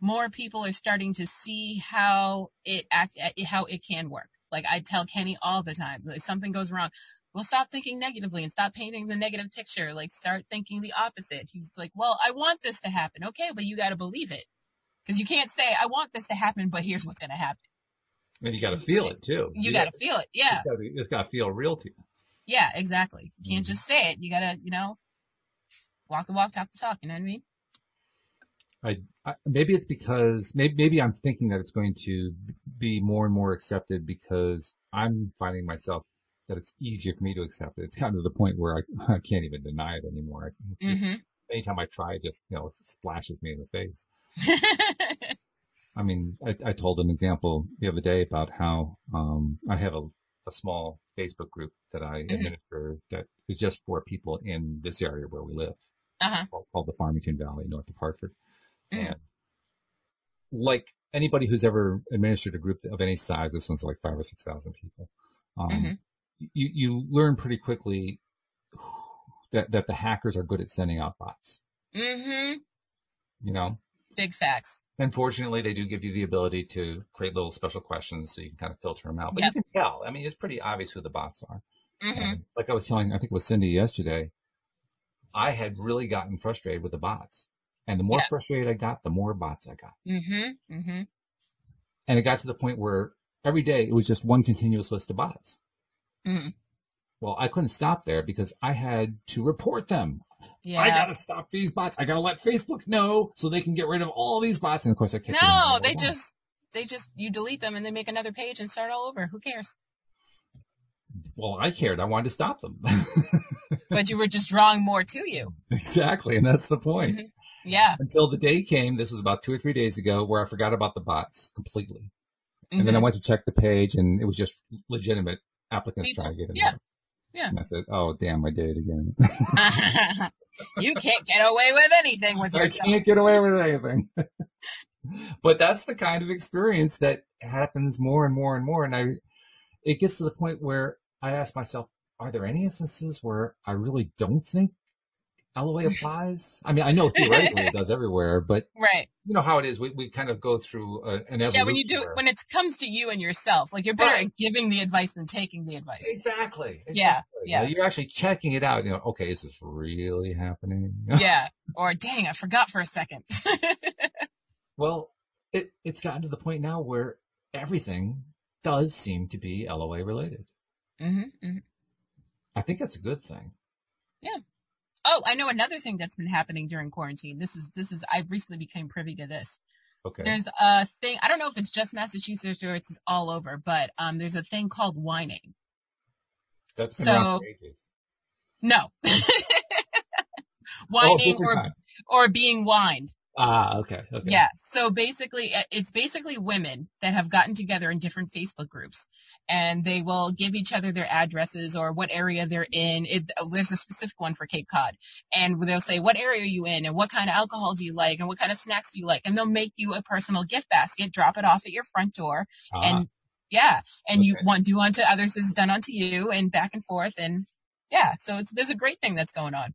more people are starting to see how it act, eh, how it can work. Like I tell Kenny all the time, if something goes wrong, well, stop thinking negatively and stop painting the negative picture. Like start thinking the opposite. He's like, well, I want this to happen. Okay, but you got to believe it. Because you can't say, I want this to happen, but here's what's going to happen. And you got to feel it too. You, got to feel it. Yeah. It's got to feel real to you. Yeah, exactly. You can't Mhm. just say it. You got to, you know, walk the walk, talk the talk. You know what I mean? I, I maybe it's because maybe maybe I'm thinking that it's going to be more and more accepted because I'm finding myself that it's easier for me to accept it. It's kind of the point where I, I can't even deny it anymore. I, hmm Anytime I try, it just you know splashes me in the face. I mean, I, I told an example the other day about how um, I have a, a small Facebook group that I Mhm. administer that is just for people in this area where we live, uh-huh. called, called the Farmington Valley, north of Hartford. Mhm. And like anybody who's ever administered a group of any size, this one's like five or six thousand people. Um, Mhm. You you learn pretty quickly that that the hackers are good at sending out bots. Mm-hmm. You know, Big facts. Unfortunately, they do give you the ability to create little special questions so you can kind of filter them out. But Yep. you can tell. I mean, it's pretty obvious who the bots are. hmm Um, like I was telling, I think it was Cindy yesterday, I had really gotten frustrated with the bots. And the more Yeah. frustrated I got, the more bots I got. Mm-hmm. Mm-hmm. And it got to the point where every day it was just one continuous list of bots. Mhm. Well, I couldn't stop there because I had to report them. Yeah. I gotta stop these bots. I gotta let Facebook know so they can get rid of all these bots. And of course I more no, they just, they just, you delete them and they make another page and start all over. Who cares? well, I cared. I wanted to stop them. But you were just drawing more to you. exactly. And that's the point. Mhm. Yeah. Until the day came, this was about two or three days ago, where I forgot about the bots completely. And then I Mhm. went to check the page and it was just legitimate applicants People. trying to get in Yeah. there. Yeah. And I said, oh, damn, I did it again. you can't get away with anything with I yourself. can't get away with anything. but that's the kind of experience that happens more and more and more. And I, it gets to the point where I ask myself, are there any instances where I really don't think LOA applies? I mean, I know theoretically it does everywhere, but Right. you know how it is. We, we kind of go through a, an evolution. Yeah, when you do, where- when it comes to you and yourself, like you're better Right. at giving the advice than taking the advice. Exactly. Yeah, exactly. yeah. You're actually checking it out. You know, okay, is this really happening? Yeah. Or dang, I forgot for a second. Well, it, it's gotten to the point now where everything does seem to be LOA related. hmm hmm I think that's a good thing. Oh, I know another thing that's been happening during quarantine. This is, this is, I recently became privy to this. Okay. There's a thing, I don't know if it's just Massachusetts or it's all over, but, um, there's a thing called whining. that's so-. No. Oh, whining different or, or being whined. Ah, okay. Okay. Yeah. So basically, uh, it's basically women that have gotten together in different Facebook groups and they will give each other their addresses or what area they're in. It, there's a specific one for Cape Cod and they'll say, what area are you in and what kind of alcohol do you like and what kind of snacks do you like? And they'll make you a personal gift basket, drop it off at your front door Ah, and yeah, and you want do unto others is done unto you and back and forth and yeah, so it's, there's a great thing that's going on.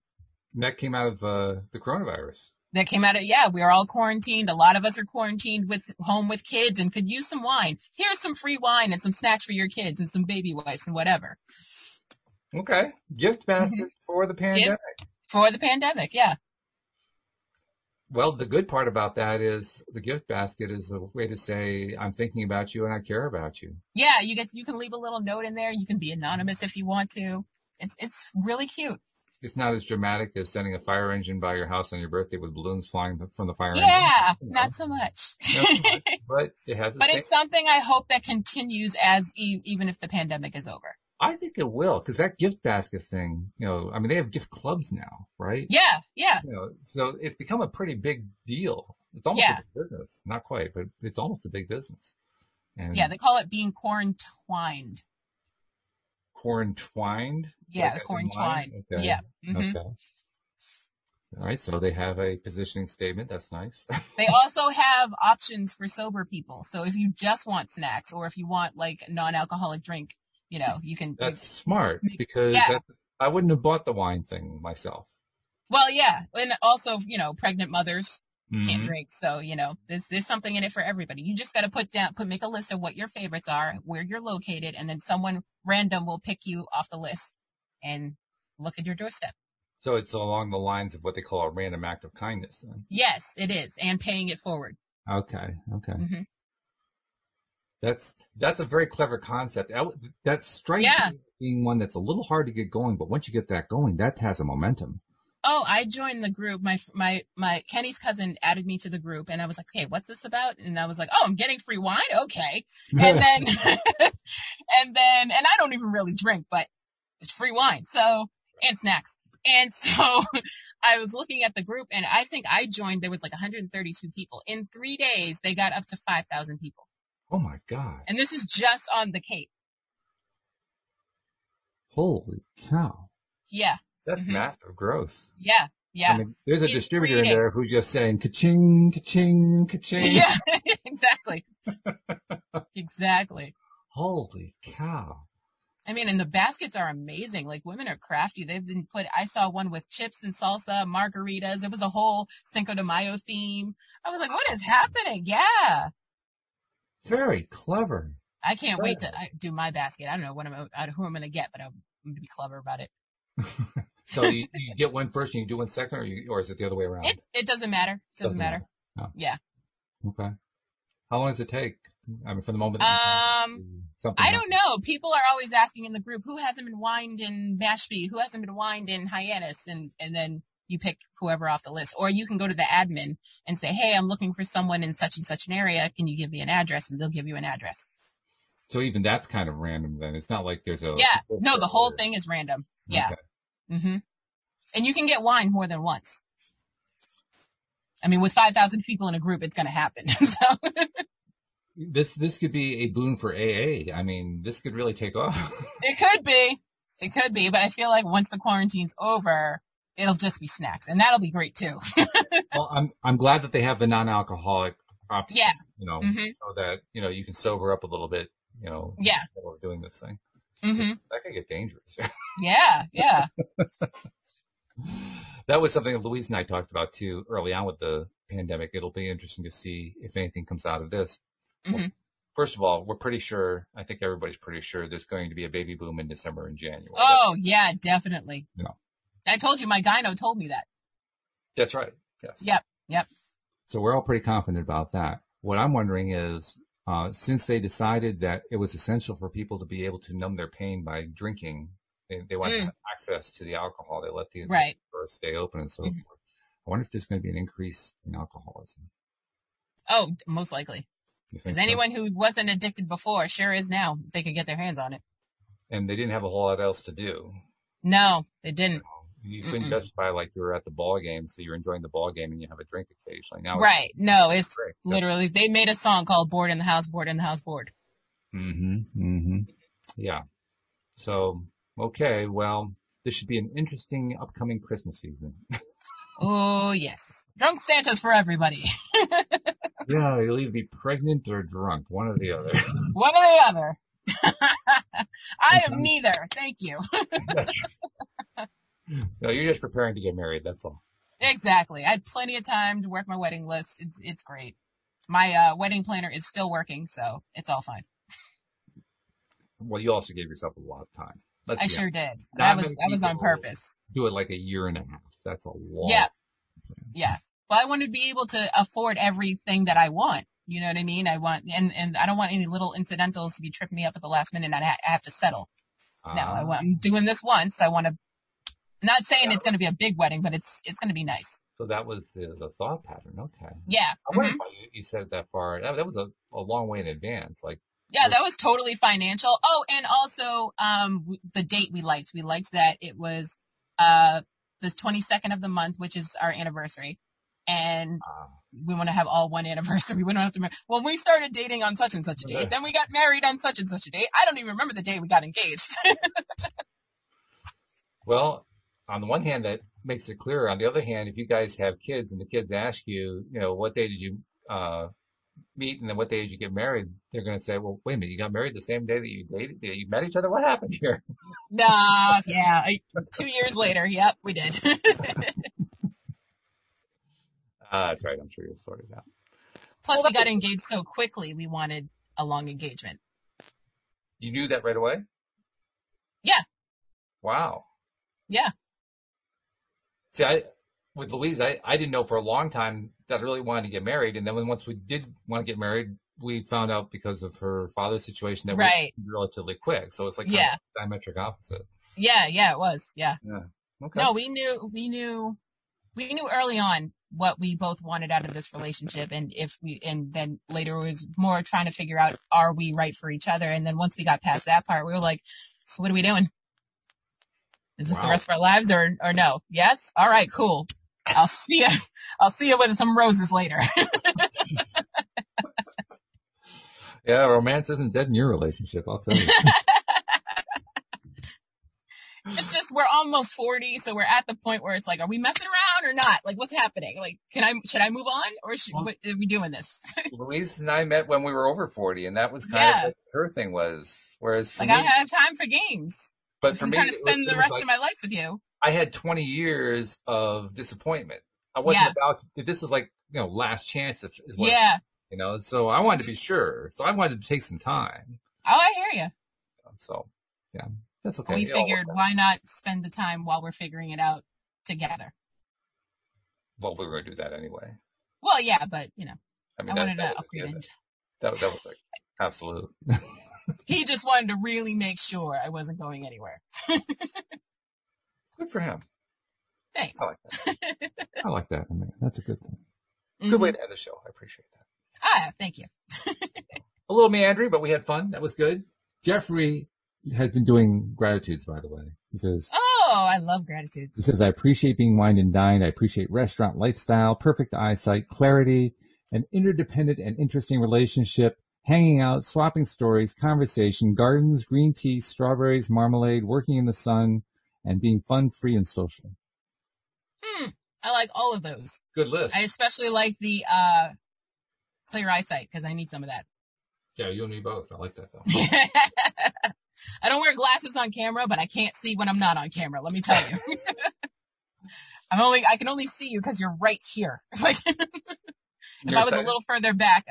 that came out of uh, the coronavirus. That came out of yeah we are all quarantined a lot of us are quarantined with home with kids and could use some wine here's some free wine and some snacks for your kids and some baby wipes and whatever Okay. Gift baskets Mm-hmm. for the pandemic. for the pandemic yeah Well, the good part about that is the gift basket is a way to say, I'm thinking about you and I care about you. yeah you get you can leave a little note in there you can be anonymous if you want to it's it's really cute It's not as dramatic as sending a fire engine by your house on your birthday with balloons flying from the fire yeah engine. Know, not so much not so much, but it has. but same- it's something i hope that continues as e- even if the pandemic is over I think it will because that gift basket thing. You know, I mean, they have gift clubs now, right? yeah yeah You know, so it's become a pretty big deal. It's almost Yeah. a big business, not quite, but it's almost a big business. And yeah they call it being quarantined quarantwined. yeah Like in quarantine? Okay. yeah hmm Okay. All right, so they have a positioning statement. That's nice. They also have options for sober people. So if you just want snacks or if you want like a non-alcoholic drink, you know, you can. That's smart because Yeah. that's, I wouldn't have bought the wine thing myself. well, yeah. And also, you know, pregnant mothers can't Mhm. drink. So, you know, there's, there's something in it for everybody. You just got to put down, put, make a list of what your favorites are, where you're located, and then someone random will pick you off the list and look at your doorstep. So it's along the lines of what they call a random act of kindness. Then. Yes, it is. And paying it forward. Okay. Okay. hmm That's that's a very clever concept. That, that strikes Yeah. me as being one that's a little hard to get going, but once you get that going, that has a momentum. Oh, I joined the group. My my my Kenny's cousin added me to the group, and I was like, "Okay, what's this about?" And I was like, "Oh, I'm getting free wine. Okay." And then and then and I don't even really drink, but it's free wine, so and snacks. And so I was looking at the group, and I think I joined. There was like 132 people in three days. They got up to 5,000 people, oh my god! and this is just on the Cape. Holy cow! Yeah, That's Mhm. massive growth. yeah, yeah, I mean, there's a In distributor in there who's just saying ka-ching, ka-ching, ka-ching. yeah, exactly, exactly. Holy cow! I mean, and the baskets are amazing. Like women are crafty. They've been put, I saw one with chips and salsa, margaritas. It was a whole Cinco de Mayo theme. I was like, what is happening? Yeah. Very clever. I can't wait to do my basket. I don't know what I'm, uh, who I'm going to get, but I'm going to be clever about it. So you, you get one first and you do one second, or you, or is it the other way around? It, it doesn't matter. It doesn't, matter. No. Yeah. Okay. How long does it take? I mean, from the moment. Um, something. I don't know. People are always asking in the group, who hasn't been wined in Mashpee? Who hasn't been wined in Hyannis? And, and then you pick whoever off the list. Or you can go to the admin and say, hey, I'm looking for someone in such and such an area. Can you give me an address? And they'll give you an address. So even that's kind of random. Then it's not like there's a. Yeah. No, the whole thing is random. Yeah. Okay. Hmm And you can get wine more than once. I mean, with 5,000 people in a group, it's going to happen. so, This this could be a boon for AA. I mean, this could really take off. it could be. It could be, but I feel like once the quarantine's over, it'll just be snacks. And that'll be great too. well, I'm I'm glad that they have the non-alcoholic option. Yeah. You know, hmm so that you know you can sober up a little bit. You know. Yeah. Doing this thing, hmm that could get dangerous. Yeah. Yeah. that was something that Louise and I talked about too early on with the pandemic. It'll be interesting to see if anything comes out of this. Well, Mhm. first of all, we're pretty sure, I think everybody's pretty sure there's going to be a baby boom in December and January. Oh, yeah, definitely. Yeah. I told you, my gyno told me that. That's right. Yes. Yep. Yep. So we're all pretty confident about that. What I'm wondering is, uh, since they decided that it was essential for people to be able to numb their pain by drinking, they, they want to Mm. have access to the alcohol. They let the Right. stores stay open and so Mhm. forth. I wonder if there's going to be an increase in alcoholism. Oh, most likely. Because so? anyone who wasn't addicted before sure is now. They could get their hands on it. and they didn't have a whole lot else to do. No, they didn't. You couldn't justify like you were at the ball game, so you're enjoying the ball game and you have a drink occasionally. Now, Right. No, it's great. literally, they made a song called Bored in the House, Bored in the House, Bored. Mm-hmm. Mm-hmm. Yeah. So, okay. Well, this should be an interesting upcoming Christmas season. Oh, yes. Drunk Santa's for everybody. yeah, you'll either be pregnant or drunk, one or the other. One or the other. I am neither. Thank you. No, you're just preparing to get married. That's all. Exactly. I had plenty of time to work my wedding list. It's, it's great. My, uh, wedding planner is still working, so it's all fine. Well, you also gave yourself a lot of time. Let's I sure honest. did. That was, that was on purpose. do it like a year and a half. That's a lot. Yeah. Yeah. Well, I want to be able to afford everything that I want. You know what I mean? I want, and, and I don't want any little incidentals to be tripping me up at the last minute and I, ha- I have to settle. No, I Ah, want, I'm doing this once. I want to, not saying it's going to be a big wedding, but it's, it's going to be nice. So that was the, the thought pattern. Okay. Yeah. I wonder mhm. why you, you said it that far. That, that was a, a long way in advance. Like, Yeah, that was totally financial. Oh, and also, um, the date we liked. We liked that it was, uh, the 22nd of the month, which is our anniversary. And uh, we want to have all one anniversary. We don't have to, well, we started dating on such and such a date. Then we got married on such and such a date. I don't even remember the day we got engaged. well, on the one hand, that makes it clearer. On the other hand, if you guys have kids and the kids ask you, you know, what day did you, uh, meet and then what day did you get married? They're going to say, well, wait a minute, you got married the same day that you dated, that you met each other? What happened here? nah, yeah. I, two years later. Yep, we did. Uh, that's right. I'm sure you'll sort it out. Plus we got engaged so quickly. We wanted a long engagement. You knew that right away? Yeah. Wow. Yeah. See, I, with Louise, I, I didn't know for a long time that I really wanted to get married. And then when, once we did want to get married, we found out because of her father's situation that Right. we relatively quick. So it's like Yeah. diametric opposite. Yeah, yeah, it was. Yeah. Okay. No, we knew, we knew, we knew early on what we both wanted out of this relationship. And if we, and then later it was more trying to figure out, are we right for each other? And then once we got past that part, we were like, so what are we doing? Is this the rest of our lives or, or no? Yes? All right, cool. I'll see you, I'll see you with some roses later. Yeah, romance isn't dead in your relationship, I'll tell you. it's just, we're almost 40. So we're at the point where it's like, are we messing around or not? Like what's happening? Like, can I, should I move on or should, Well- what, are we doing this? Louise and I met when we were over 40 and that was kind Yeah. of what her thing was. Whereas for like me, I don't have time for games. But for I'm me, trying to was- spend the rest like- of my life with you. I had 20 years of disappointment. I wasn't Yeah. about to, this was like, you know, last chance is is what, Yeah. you know, so I wanted to be sure. So I wanted to take some time. Oh, I hear you. So yeah, that's okay. we figured why not spend the time while we're figuring it out together. Well, we were going to do that anyway. Well, yeah, but you know, I I, that, wanted that, to was, yeah, it. that, that was like absolute. He just wanted to really make sure I wasn't going anywhere. Good for him. Thanks. I like that. I like that. I mean, that's a good thing. Good way to end the show. I appreciate that. Ah, thank you. A little meandering, but we had fun. That was good. Jeffrey has been doing gratitudes, by the way. He says, Oh, I love gratitudes. He says, I appreciate being wined and dined. I appreciate restaurant lifestyle, perfect eyesight, clarity, an interdependent and interesting relationship, hanging out, swapping stories, conversation, gardens, green tea, strawberries, marmalade, working in the sun, and being fun, free, and social. Hmm. I like all of those. Good list. I especially like the uh clear eyesight because I need some of that. yeah, you'll need both. I like that though. I don't wear glasses on camera, but I can't see when I'm not on camera. Let me tell you. I'm only, I can only see you because you're right here. Like, if I was a little further back,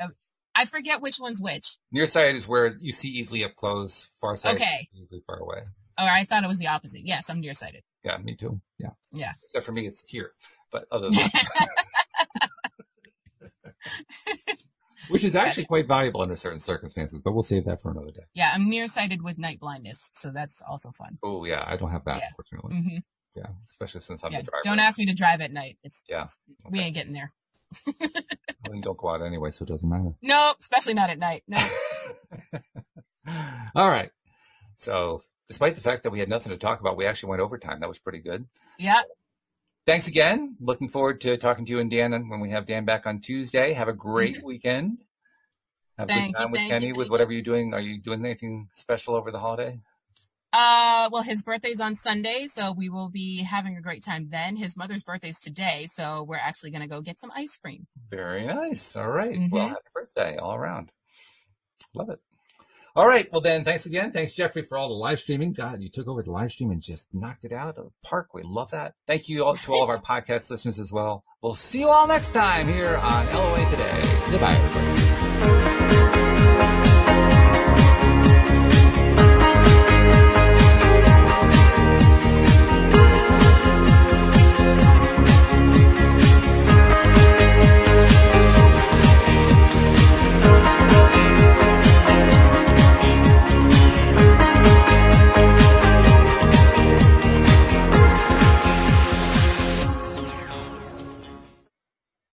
I forget which one's which. Near Nearsighted is where you see easily up close. Far Farsighted Okay. easily far away. Or I thought it was the opposite. Yes, I'm nearsighted. Yeah, me too. Yeah. Yeah. Except for me, it's here. But other than that, which is actually quite valuable under certain circumstances, but we'll save that for another day. yeah, I'm nearsighted with night blindness, so that's also fun. Oh yeah, I don't have that, Yeah. fortunately. hmm Yeah, especially since I'm Yeah, the driver. don't ask me to drive at night. It's, Yeah. it's- we Okay. ain't getting there. Well, you don't go out anyway, so it doesn't matter. Nope, especially not at night. No. All right. So, despite the fact that we had nothing to talk about, we actually went overtime. That was pretty good. yeah, Thanks again. Looking forward to talking to you and Dan when we have Dan back on Tuesday. Have a great weekend. Have a Mm-hmm. Thank good you, time with thank you, Kenny thank with you. whatever you're doing. Are you doing anything special over the holiday? Uh, well, his birthday's on Sunday, so we will be having a great time then. His mother's birthday's today, so we're actually gonna go get some ice cream. Very nice. All right. Well, Mhm. happy birthday all around. Love it. All right. Well, then, thanks again. Thanks, Jeffrey, for all the live streaming. God, you took over the live stream and just knocked it out of the park. We love that. Thank you all to all of our podcast listeners as well. We'll see you all next time here on LOA Today. Goodbye, everybody.